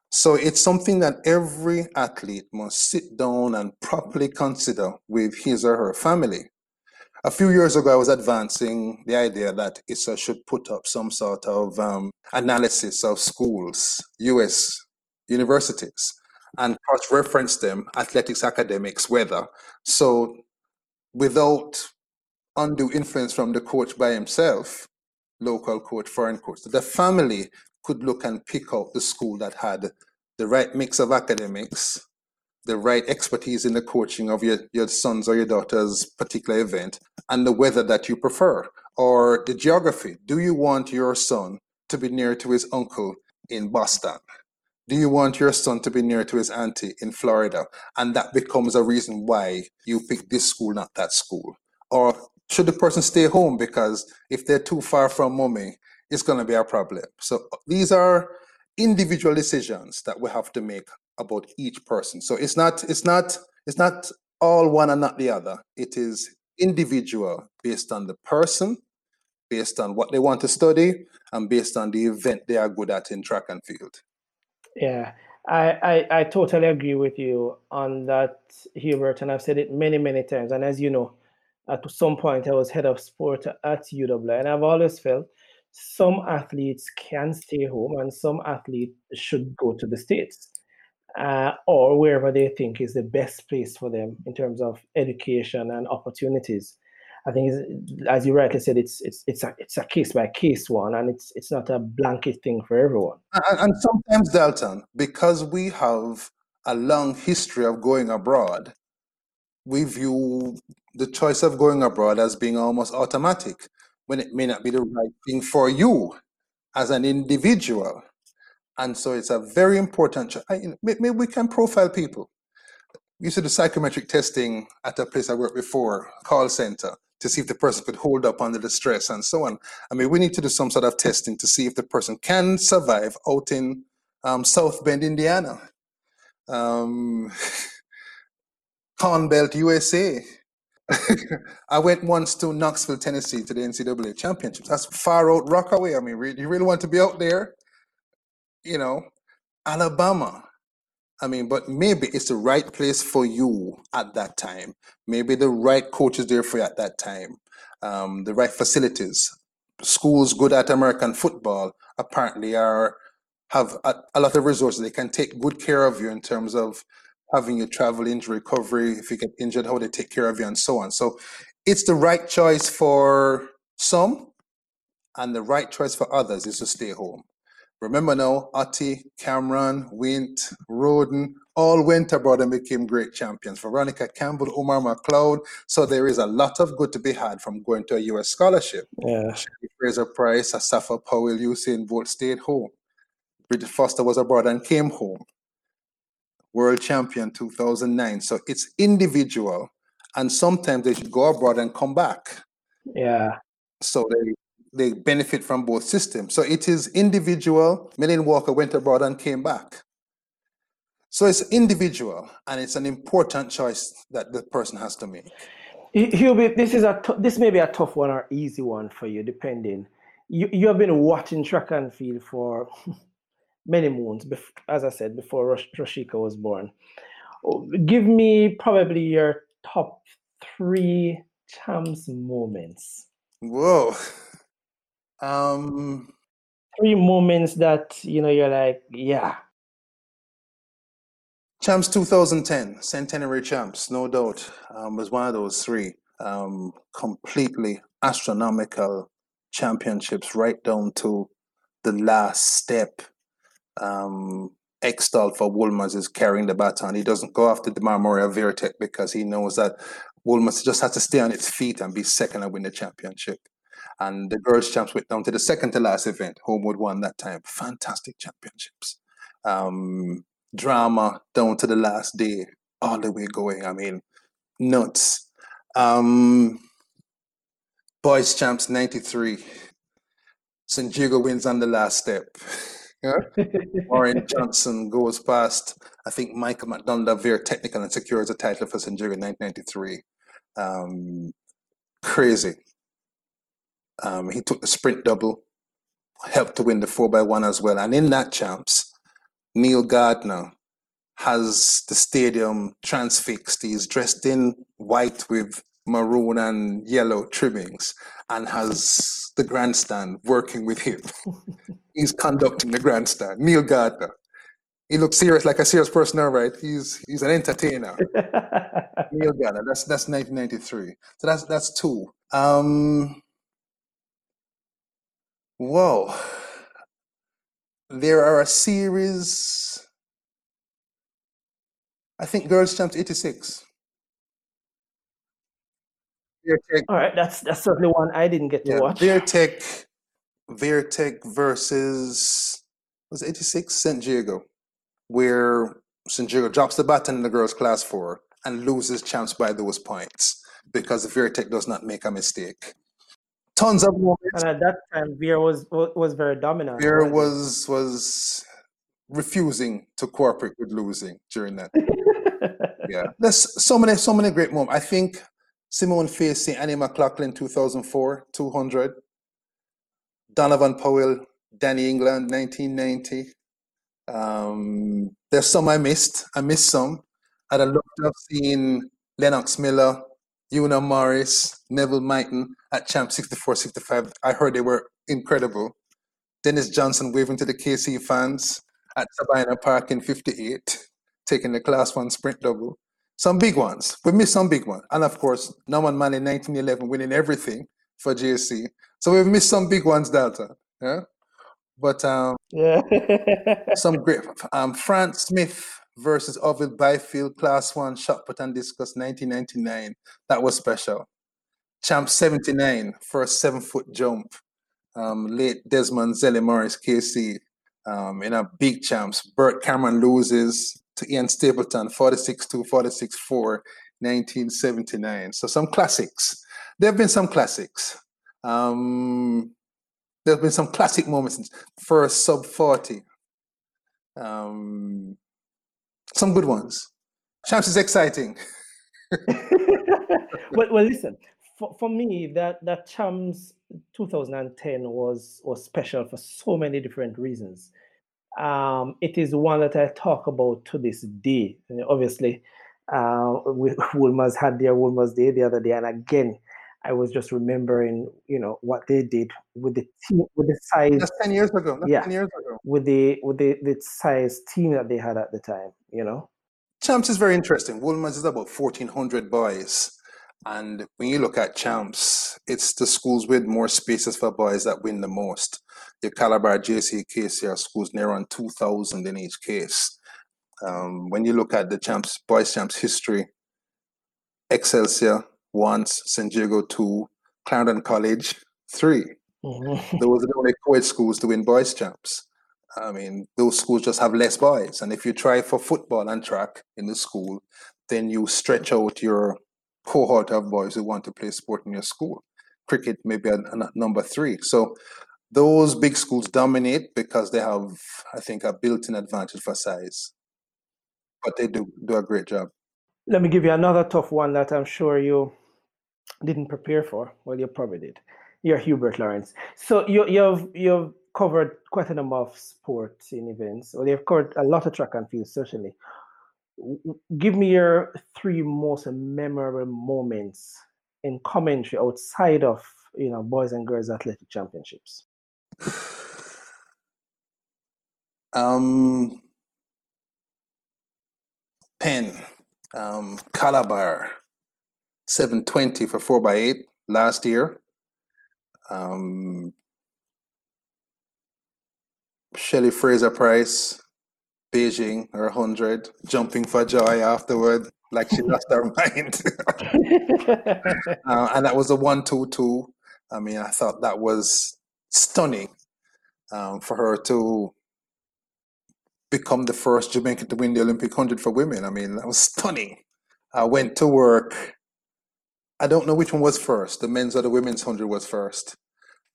So it's something that every athlete must sit down and properly consider with his or her family. A few years ago, I was advancing the idea that ISSA should put up some sort of um, analysis of schools, US universities, and cross reference them, athletics academics, weather. So without undue influence from the coach by himself, local coach, foreign coach, the family could look and pick out the school that had the right mix of academics, the right expertise in the coaching of your, your son's or your daughter's particular event, and the weather that you prefer, or the geography. Do you want your son to be near to his uncle in Boston? Do you want your son to be near to his auntie in Florida? And that becomes a reason why you pick this school, not that school. Or should the person stay home because if they're too far from mommy, it's going to be a problem. So these are individual decisions that we have to make about each person. So it's not it's not it's not all one and not the other. It is individual based on the person, based on what they want to study, and based on the event they are good at in track and field. Yeah, I, I, I totally agree with you on that, Hubert, and I've said it many, many times. And as you know, at some point I was head of sport at UWI, and I've always felt some athletes can stay home and some athletes should go to the States. uh, or wherever they think is the best place for them in terms of education and opportunities. I think, as you rightly said, it's it's it's a it's a case by case one, and it's it's not a blanket thing for everyone. And, and sometimes, Dalton, because we have a long history of going abroad, we view the choice of going abroad as being almost automatic when it may not be the right thing for you as an individual. And so it's a very important. Maybe we can profile people. We used to do psychometric testing at a place I worked before, call center, to see if the person could hold up under the stress and so on. I mean, we need to do some sort of testing to see if the person can survive out in um, South Bend, Indiana, um, *laughs* Belt, USA. *laughs* I went once to Knoxville, Tennessee, to the NCAA championships. That's far out Rockaway. I mean, you really want to be out there? You know, Alabama. I mean, but maybe it's the right place for you at that time. Maybe the right coach is there for you at that time. Um, the right facilities. Schools good at American football apparently are have a, a lot of resources. They can take good care of you in terms of having your travel injury recovery. If you get injured, how they take care of you and so on. So it's the right choice for some, and the right choice for others is to stay home. Remember now, Ati, Cameron, Wint, Rhoden, all went abroad and became great champions. Veronica Campbell, Omar McLeod. So there is a lot of good to be had from going to a U.S. scholarship. Yeah. Fraser Pryce, Asafa Powell, Usain Bolt stayed home. Brigitte Foster was abroad and came home. World champion 2009. So it's individual. And sometimes they should go abroad and come back. Yeah. So they they benefit from both systems. So it is individual. Melanie Walker went abroad and came back. So it's individual, and it's an important choice that the person has to make. Hubie, this is a t- this may be a tough one or easy one for you, depending. You you have been watching track and field for *laughs* many moons, as I said before Roshika was born. Give me probably your top three champs moments. Whoa. Um, three moments that you know you're like, yeah. Champs 2010, centenary champs, no doubt, um, was one of those three. Um, completely astronomical championships, right down to the last step. Um, for Wolmer's is carrying the baton. He doesn't go after the Memorial Vere Tech because he knows that Wolmer's just has to stay on its feet and be second and win the championship. And the girls' champs went down to the second to last event. Holmwood won that time. Fantastic championships. Um, drama down to the last day, all the way going. I mean, nuts. Um, boys' champs 93. St. Jago wins on the last step. Yeah. *laughs* Warren Johnson goes past, I think Michael McDonald Vere Technical and secures a title for in 1993. Um, crazy. Um, he took the sprint double, helped to win the 4x1 as well. And in that champs, Neil Gardner has the stadium transfixed. He's dressed in white with maroon and yellow trimmings and has the grandstand working with him. *laughs* he's conducting the grandstand. Neil Gardner. He looks serious, like a serious person, all right. He's he's an entertainer. *laughs* Neil Gardner. That's that's 1993. So that's that's two. Um, Whoa. There are a series. I think Girls Champs 86. All right, that's that's certainly one I didn't get to yeah, watch. Vere Tech, Veritek versus was 86 St. Jago, where St. Jago drops the baton in the girls' class four and loses champs by those points because Vere Tech does not make a mistake tons of moments. And at that time, Vere was was very dominant. Vere right? was was refusing to cooperate with losing during that. *laughs* yeah, there's so many so many great moments. I think Simone Facey Annie McLaughlin 2004 200. Donovan Powell, Danny England 1990. Um, there's some I missed. I missed some. I'd have loved to have seen Lennox Miller, Una Morris, Neville Myton at Champ 64 65. I heard they were incredible. Dennis Johnson waving to the KC fans at Sabina Park in 58. taking the class one sprint double. Some big ones. We missed some big ones. And of course, Norman Manley in 1911 winning everything for GSC. So we've missed some big ones, Dalton. Yeah. But um, Yeah. *laughs* some great um, France Smith versus Ovid Byfield, Class One shot put and discus, 1999. That was special. Champ 79, for a seven foot jump. Um, late Desmond Zelly Morris, KC, um, in a big champs. Bert Cameron loses to Ian Stapleton, 46 2, 46 4, 1979. So some classics. There have been some classics. Um, there have been some classic moments. First sub 40. Um, some good ones. Champs is exciting. *laughs* well, well, listen. For, for me, that that Champs 2010 was was special for so many different reasons. Um, it is one that I talk about to this day. And obviously, uh, we, *laughs* Wolmer's had their Wolmer's Day the other day, and again, I was just remembering, you know, what they did with the team, with the size, That's 10 years ago. That's Yeah. 10 years ago. with the with the, the size team that they had at the time. You know. Champs is very interesting. Wolmer's is about 1,400 boys. And when you look at Champs, it's the schools with more spaces for boys that win the most. Your Calabar, JC, KC are schools near on 2,000 in each case. Um, when you look at the Champs, boys Champs history, Excelsior, once, St. Jago, two, Clarendon College, three. Mhm. Those are the only co-ed schools to win boys champs. I mean, those schools just have less boys. And if you try for football and track in the school, then you stretch out your cohort of boys who want to play sport in your school. Cricket maybe at, at number three. So those big schools dominate because they have, I think, a built-in advantage for size. But they do do a great job. Let me give you another tough one that I'm sure you didn't prepare for. Well, you probably did. You're Hubert Lawrence. So you, you've you've covered quite a number of sports in events. Well, you've covered a lot of track and field, certainly. Give me your three most memorable moments in commentary outside of you know boys and girls athletic championships. Um, um, Calabar, 720 for 4x8 last year. Um, Shelley Fraser Pryce, Beijing, her 100, jumping for joy afterward, like she lost her *laughs* mind. *laughs* uh, and that was a 1 2 2. I mean, I thought that was stunning um, for her to become the first Jamaican to win the Olympic 100 for women. I mean, that was stunning. I went to work. I don't know which one was first, the men's or the women's 100 was first.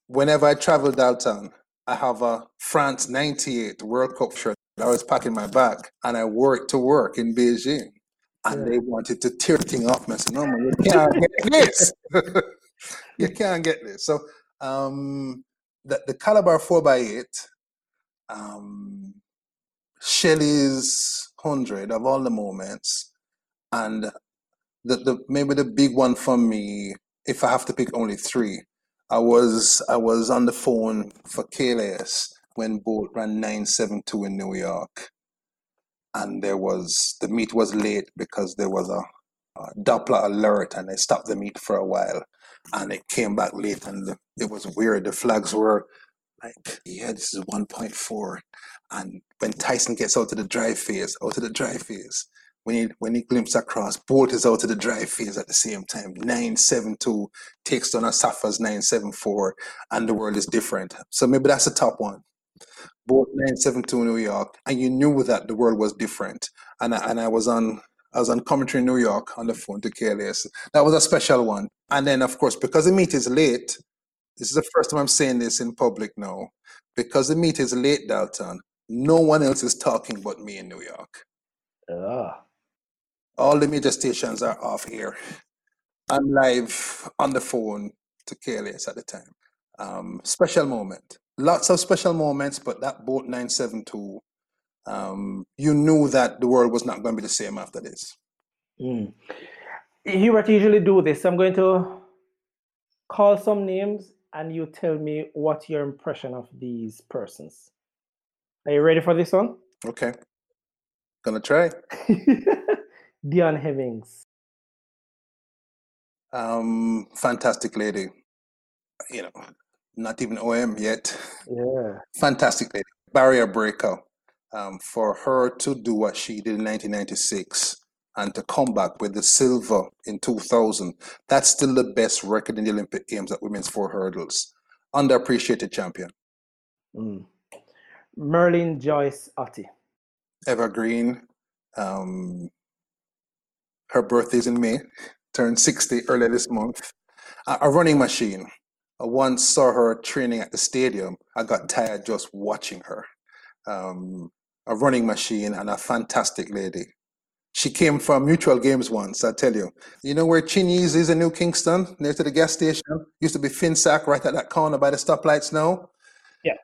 Whenever I travel downtown, I have a France 98 World Cup shirt I was packing my bag, and I worked to work in Beijing. And Yeah. they wanted to tear the thing off me. I said, no, man, you can't get *laughs* this. *laughs* you can't get this. So um, the, the Calabar 4x8, um, Shelley's 100 of all the moments, and the, the maybe the big one for me, if I have to pick only three, I was I was on the phone for KLS when Bolt ran 972 in New York. And there was the meet was late because there was a, a Doppler alert and they stopped the meet for a while and it came back late and the, it was weird. The flags were like, yeah, this is 1.4. And when Tyson gets out to the drive phase, out to the drive phase, when he when he glimpses across, Bolt is out to the drive phase at the same time. 972 takes down Asafa's 974, and the world is different. So maybe that's the top one. Bolt 972 New York, and you knew that the world was different. And I, and I was on I was on commentary in New York on the phone to KLS. That was a special one. And then of course, because the meet is late, this is the first time I'm saying this in public now. Because the meet is late, Dalton, no one else is talking but me in New York. Ah. All the major stations are off air. I'm live on the phone to KLS at the time. Um, special moment. Lots of special moments, but that Bolt 972, um, you knew that the world was not going to be the same after this. Mm. Hubert usually do this. I'm going to call some names and you tell me what your impression of these persons. Are you ready for this one? Okay. Gonna try. *laughs* Deon Hemmings. Um, fantastic lady. You know, not even OM yet. Yeah. Fantastic lady. Barrier breaker. Um, for her to do what she did in 1996 and to come back with the silver in 2000, that's still the best record in the Olympic Games at women's four hurdles. Underappreciated champion. Mm. Merlene Joyce Ottey. Evergreen. Um, her birthday's in May, turned 60 earlier this month. A, a running machine. I once saw her training at the stadium. I got tired just watching her. Um, a running machine and a fantastic lady. She came from Mutual Games once, I tell you. You know where Chinese is in New Kingston, near to the gas station? Used to be FINSAC right at that corner by the stoplights now. Yeah.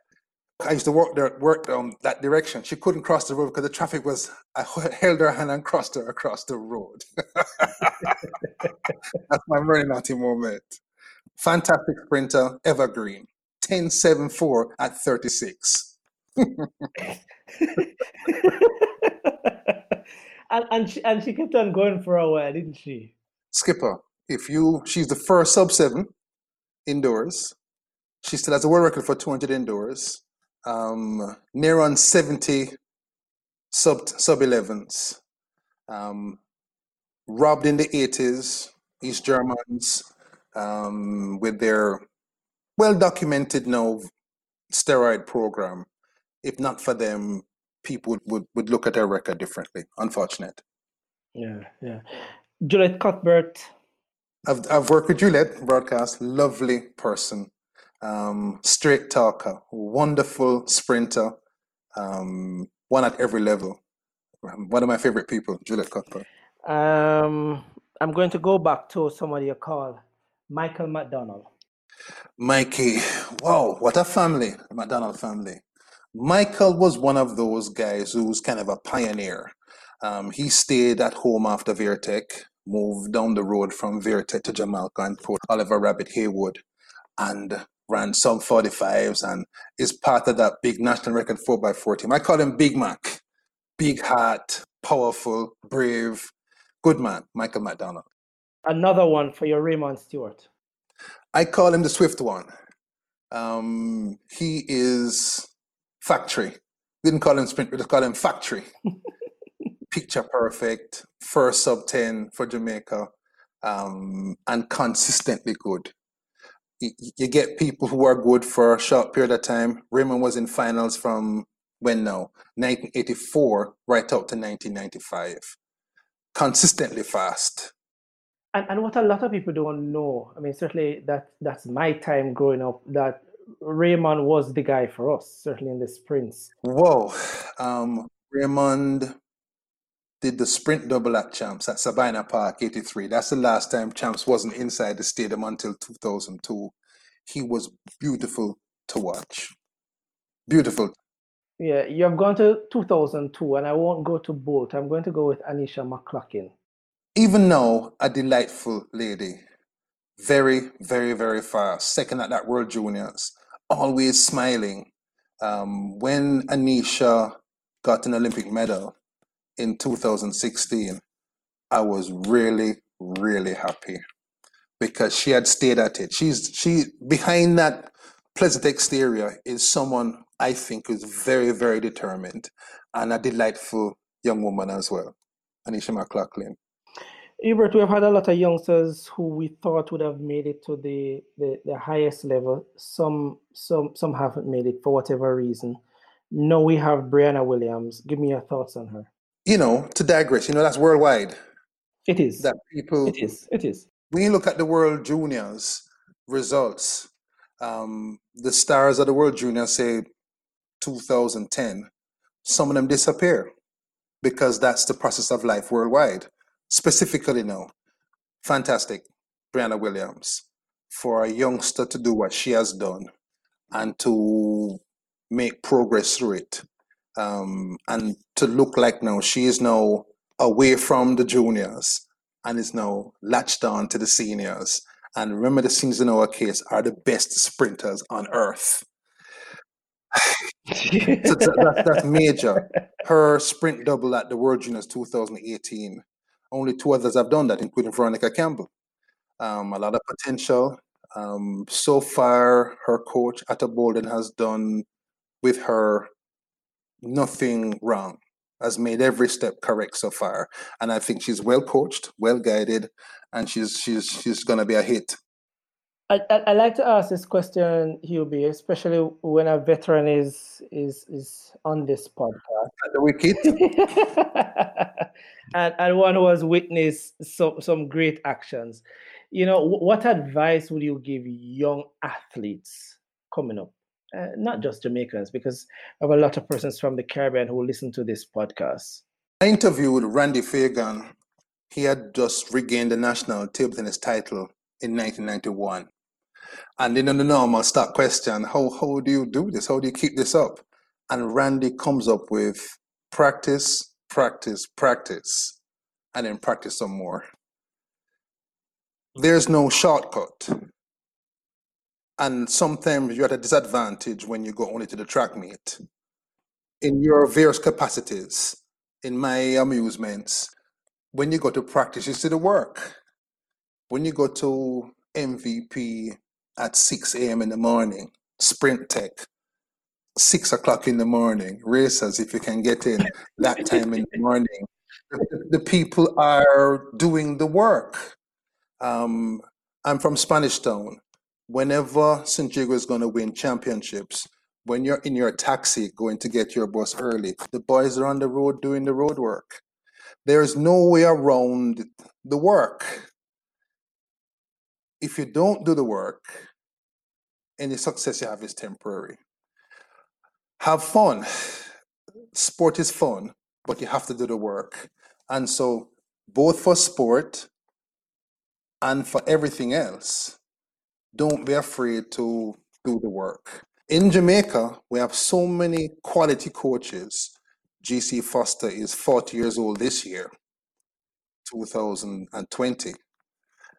I used to work there, work down that direction. She couldn't cross the road because the traffic was. I held her hand and crossed her across the road. *laughs* That's my very naughty moment. Fantastic sprinter, evergreen. 10.74 at 36. *laughs* and and she, and she kept on going for a while, didn't she? Skipper, if you, she's the first sub seven indoors. She still has a world record for 200 indoors. Um, near on 70 sub sub 11s. Um, robbed in the 80s, East Germans, um, with their well documented now steroid program. If not for them, people would, would look at their record differently. Unfortunate. Yeah, yeah. Juliet Cuthbert. I've, I've worked with Juliet broadcast, lovely person, um, straight talker, wonderful sprinter, um, one at every level. One of my favorite people, Juliet Cuthbert. Um, I'm going to go back to somebody you call Michael McDonald. Mikey, wow, what a family, McDonald family. Michael was one of those guys who was kind of a pioneer. Um, he stayed at home after Vere Tech, moved down the road from Vere Tech to Jamaica and Port Oliver Rabbit Haywood, and ran some 45s and is part of that big national record 4x4 team. I call him Big Mac. Big heart, powerful, brave, good man, Michael McDonald. Another one for your Raymond Stewart. I call him the Swift one. Um, he is factory. Didn't call him sprint, we just call him factory. *laughs* Picture perfect, first sub 10 for Jamaica, um, and consistently good. You, you get people who are good for a short period of time. Raymond was in finals from when now? 1984 right up to 1995. Consistently fast. And, and what a lot of people don't know, I mean, certainly that that's my time growing up, that Raymond was the guy for us, certainly in the sprints. Whoa. Um, Raymond did the sprint double at Champs at Sabina Park 83. That's the last time Champs wasn't inside the stadium until 2002. He was beautiful to watch. Beautiful. Yeah, you have gone to 2002, and I won't go to both. I'm going to go with Anneisha McLaughlin. Even now, a delightful lady. Very, very, very fast. Second at that World Juniors. Always smiling. Um, when Anneisha got an Olympic medal in 2016, I was really, really happy because she had stayed at it. She's she behind that pleasant exterior is someone I think is very, very determined and a delightful young woman as well. Anneisha McLaughlin. Hubert, we've had a lot of youngsters who we thought would have made it to the, the, the highest level. Some some some haven't made it for whatever reason. Now we have Briana Williams. Give me your thoughts on her. You know, to digress, you know, that's worldwide. It is. That people It is. It is. when you look at the World Juniors results, um, the stars of the World Juniors say 2010, some of them disappear because that's the process of life worldwide. Specifically now, fantastic, Briana Williams, for a youngster to do what she has done and to make progress through it. Um, and to look like now she is now away from the juniors and is now latched on to the seniors. And remember, the seniors in our case are the best sprinters on earth. *sighs* so that's, that's major. Her sprint double at the World Juniors 2018. Only two others have done that, including Veronica Campbell. Um, a lot of potential. Um, so far, her coach Ato Boldon, has done with her nothing wrong. Has made every step correct so far, and I think she's well coached, well guided, and she's she's she's gonna be a hit. I, I, I like to ask this question, Hubie, especially when a veteran is is is on this podcast. The wicket. *laughs* and, and one who has witnessed some, some great actions. You know, what advice would you give young athletes coming up? Uh, not just Jamaicans, because I have a lot of persons from the Caribbean who listen to this podcast. I interviewed Randy Fagan. He had just regained the national table tennis title in 1991. And then the normal start question, how, how do you do this? How do you keep this up? And Randy comes up with practice, practice, practice, and then practice some more. There's no shortcut. And sometimes you're at a disadvantage when you go only to the track meet. In your various capacities, in my amusements, when you go to practice, you see the work. When you go to MVP at 6 a.m. in the morning, sprint tech, six o'clock in the morning, racers, if you can get in that time in the morning, the, the people are doing the work. Um, I'm from Spanish Town. Whenever St. Jago is going to win championships, when you're in your taxi going to get your bus early, the boys are on the road doing the road work. There's no way around the work. If you don't do the work, any success you have is temporary. Have fun. Sport is fun, but you have to do the work. And so, both for sport and for everything else, don't be afraid to do the work. In Jamaica, we have so many quality coaches. GC Foster is 40 years old this year, 2020.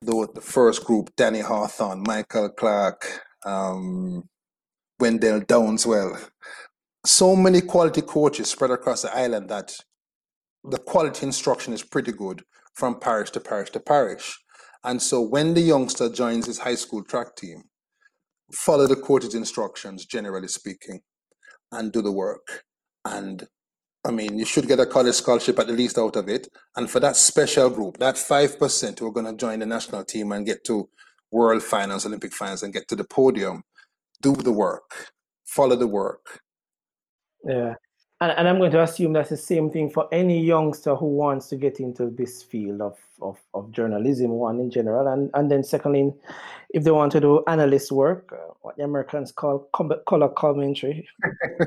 Though the first group, Danny Hawthorne, Michael Clark, um, Wendell Downswell, so many quality coaches spread across the island that the quality instruction is pretty good from parish to parish to parish. And so when the youngster joins his high school track team, follow the coach's instructions, generally speaking, and do the work. And I mean, you should get a college scholarship at the least out of it. And for that special group, that 5% who are going to join the national team and get to world finals, Olympic finals, and get to the podium, do the work, follow the work. Yeah. And, and I'm going to assume that's the same thing for any youngster who wants to get into this field of, of, of journalism, one in general. And, and then, secondly, if they want to do analyst work, uh, what the Americans call color commentary. *laughs*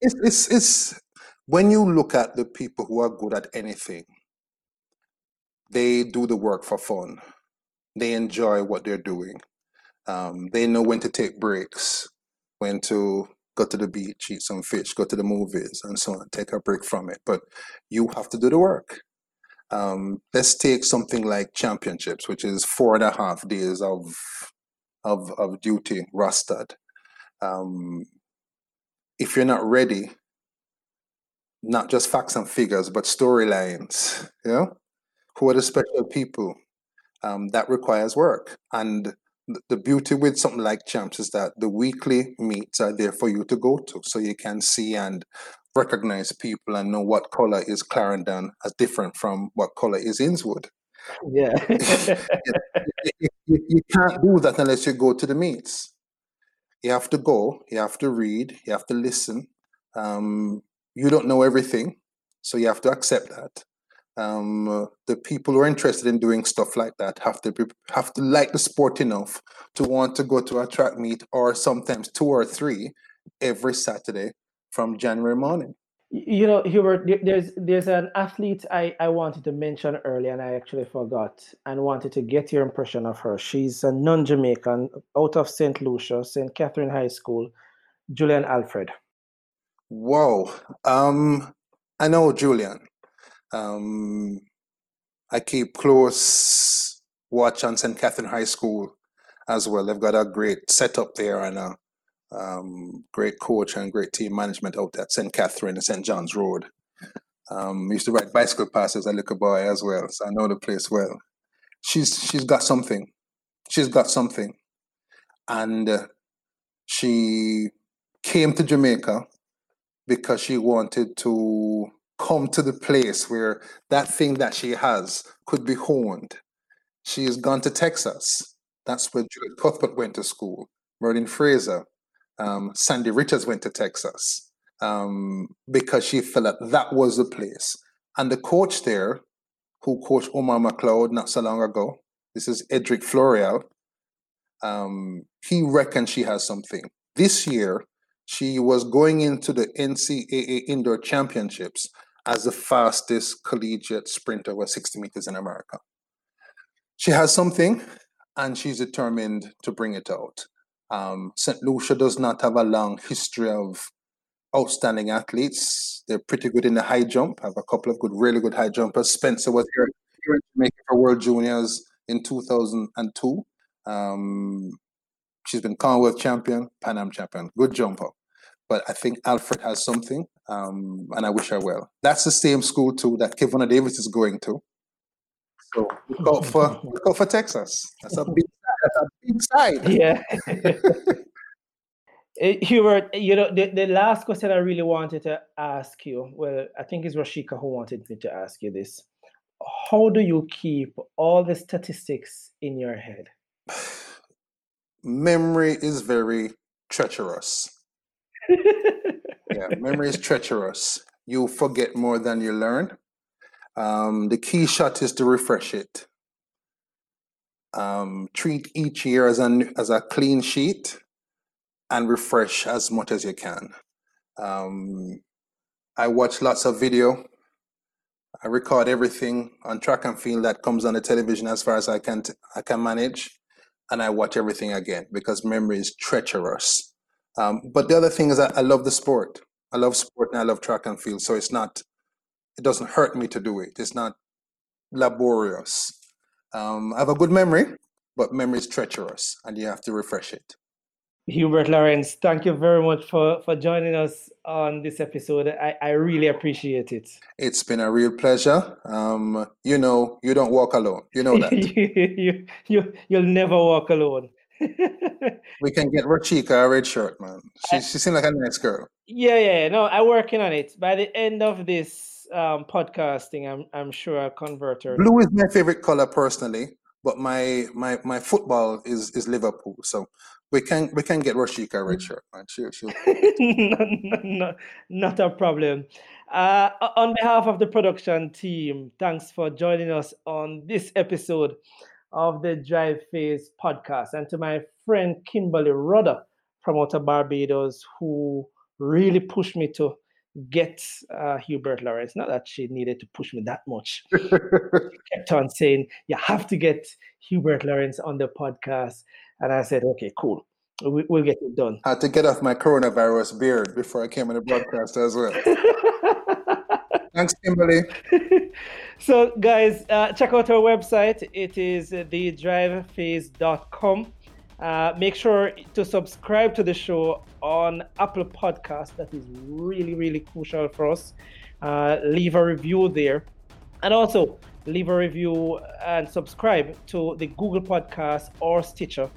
it's, it's, it's when you look at the people who are good at anything, they do the work for fun, they enjoy what they're doing, um, they know when to take breaks, when to go to the beach, eat some fish, go to the movies, and so on, take a break from it. But you have to do the work. Um, let's take something like championships, which is four and a half days of of, of duty rostered. Um, if you're not ready, not just facts and figures, but storylines, you know, who are the special people? Um, that requires work. And the beauty with something like champs is that the weekly meets are there for you to go to so you can see and recognize people and know what color is clarendon as different from what color is innswood yeah *laughs* you, you, you, can't do that unless you go to the meets you have to go you have to read you have to listen um, you don't know everything so you have to accept that um, the people who are interested in doing stuff like that have to be, have to like the sport enough to want to go to a track meet or sometimes two or three every Saturday from January morning. You know, Hubert, there's there's an athlete I, I wanted to mention earlier and I actually forgot and wanted to get your impression of her. She's a non-Jamaican out of St. Lucia, St. Catherine High School, Julien Alfred. Wow. Um, I know Julien. Um, I keep close watch on St. Catherine High School as well. They've got a great setup there and a, Um, great coach and great team management out at St. Catherine and St. John's Road. Um, used to ride bicycle passes as a little boy as well, so I know the place well. She's she's got something. She's got something, and uh, she came to Jamaica because she wanted to come to the place where that thing that she has could be honed. She has gone to Texas. That's where Juliet Cuthbert went to school. Merlene Frazer, um, Sandy Richards went to Texas um, because she felt that that was the place. And the coach there, who coached Omar McLeod not so long ago, this is Edrick Floreal, um, he reckons she has something. This year, she was going into the NCAA Indoor Championships as the fastest collegiate sprinter over 60 meters in America. She has something and she's determined to bring it out. Um, St. Lucia does not have a long history of outstanding athletes. They're pretty good in the high jump, have a couple of good, really good high jumpers. Spencer was here, here in Jamaica for World Juniors in 2002. Um, she's been Commonwealth champion, Pan Am champion, good jumper. But I think Alfred has something, um, and I wish her well. That's the same school too that Kevona Davis is going to. So look out *laughs* for look out for Texas. That's a big that's a big side. *laughs* Yeah. *laughs* Eh, Hubert, you know, the, the last question I really wanted to ask you, well, I think it's Rashika who wanted me to ask you this. How do you keep all the statistics in your head? *sighs* Memory is very treacherous. yeah, memory is *laughs* treacherous. You forget more than you learn. Um, the key shot is to refresh it. Um, treat each year as a, as a clean sheet and refresh as much as you can. Um, I watch lots of video. I record everything on track and field that comes on the television as far as I can t- I can manage, and I watch everything again because memory is treacherous. Um, but the other thing is I love the sport. I love sport and I love track and field, so it's not it doesn't hurt me to do it. It's not laborious. Um, I have a good memory, but memory is treacherous, and you have to refresh it. Hubert Lawrence, thank you very much for, for joining us on this episode. I, I really appreciate it. It's been a real pleasure. Um, you know, you don't walk alone. You know that. *laughs* you, you, you'll never walk alone. *laughs* we can get Rachika a red shirt, man. She, she seems like a nice girl. Yeah, yeah. No, I'm working on it. By the end of this um, podcasting, I'm I'm sure I'll convert her. Blue is my favorite color personally, but my my my football is is Liverpool. So we can we can get Rashika a red shirt, man. She, she... no, *laughs* no, no, not a problem. Uh, on behalf of the production team, thanks for joining us on this episode of the Drive Phase podcast, and to my friend Kimberly Rudder from Outer Barbados, who really pushed me to get uh, Hubert Lawrence. Not that she needed to push me that much. *laughs* she kept on saying, You have to get Hubert Lawrence on the podcast. And I said, Okay, cool. We, will get it done. I had to get off my coronavirus beard before I came on the broadcast as well. *laughs* Thanks, Kimberly. *laughs* so, guys, uh, check out our website. It is thedrivephase.com. Uh, make sure to subscribe to the show on Apple Podcast. That is really, really crucial for us. Uh, leave a review there. And also, leave a review and subscribe to the Google Podcast or Stitcher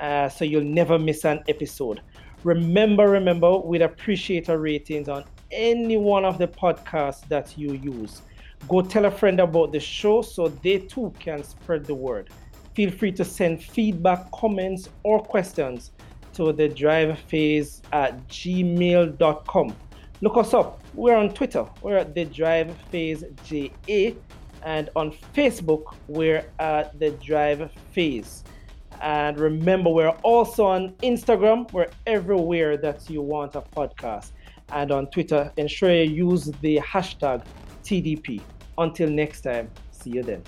uh, so you'll never miss an episode. Remember, remember, we'd appreciate our ratings on any one of the podcasts that you use. Go tell a friend about the show so they too can spread the word. Feel free to send feedback, comments, or questions to the drive phase at gmail.com. Look us up. We're on Twitter. We're at the drive phase JA. And on Facebook, we're at the drive phase. And remember, we're also on Instagram. We're everywhere that you want a podcast. And on Twitter, ensure you use the hashtag TDP. Until next time, see you then.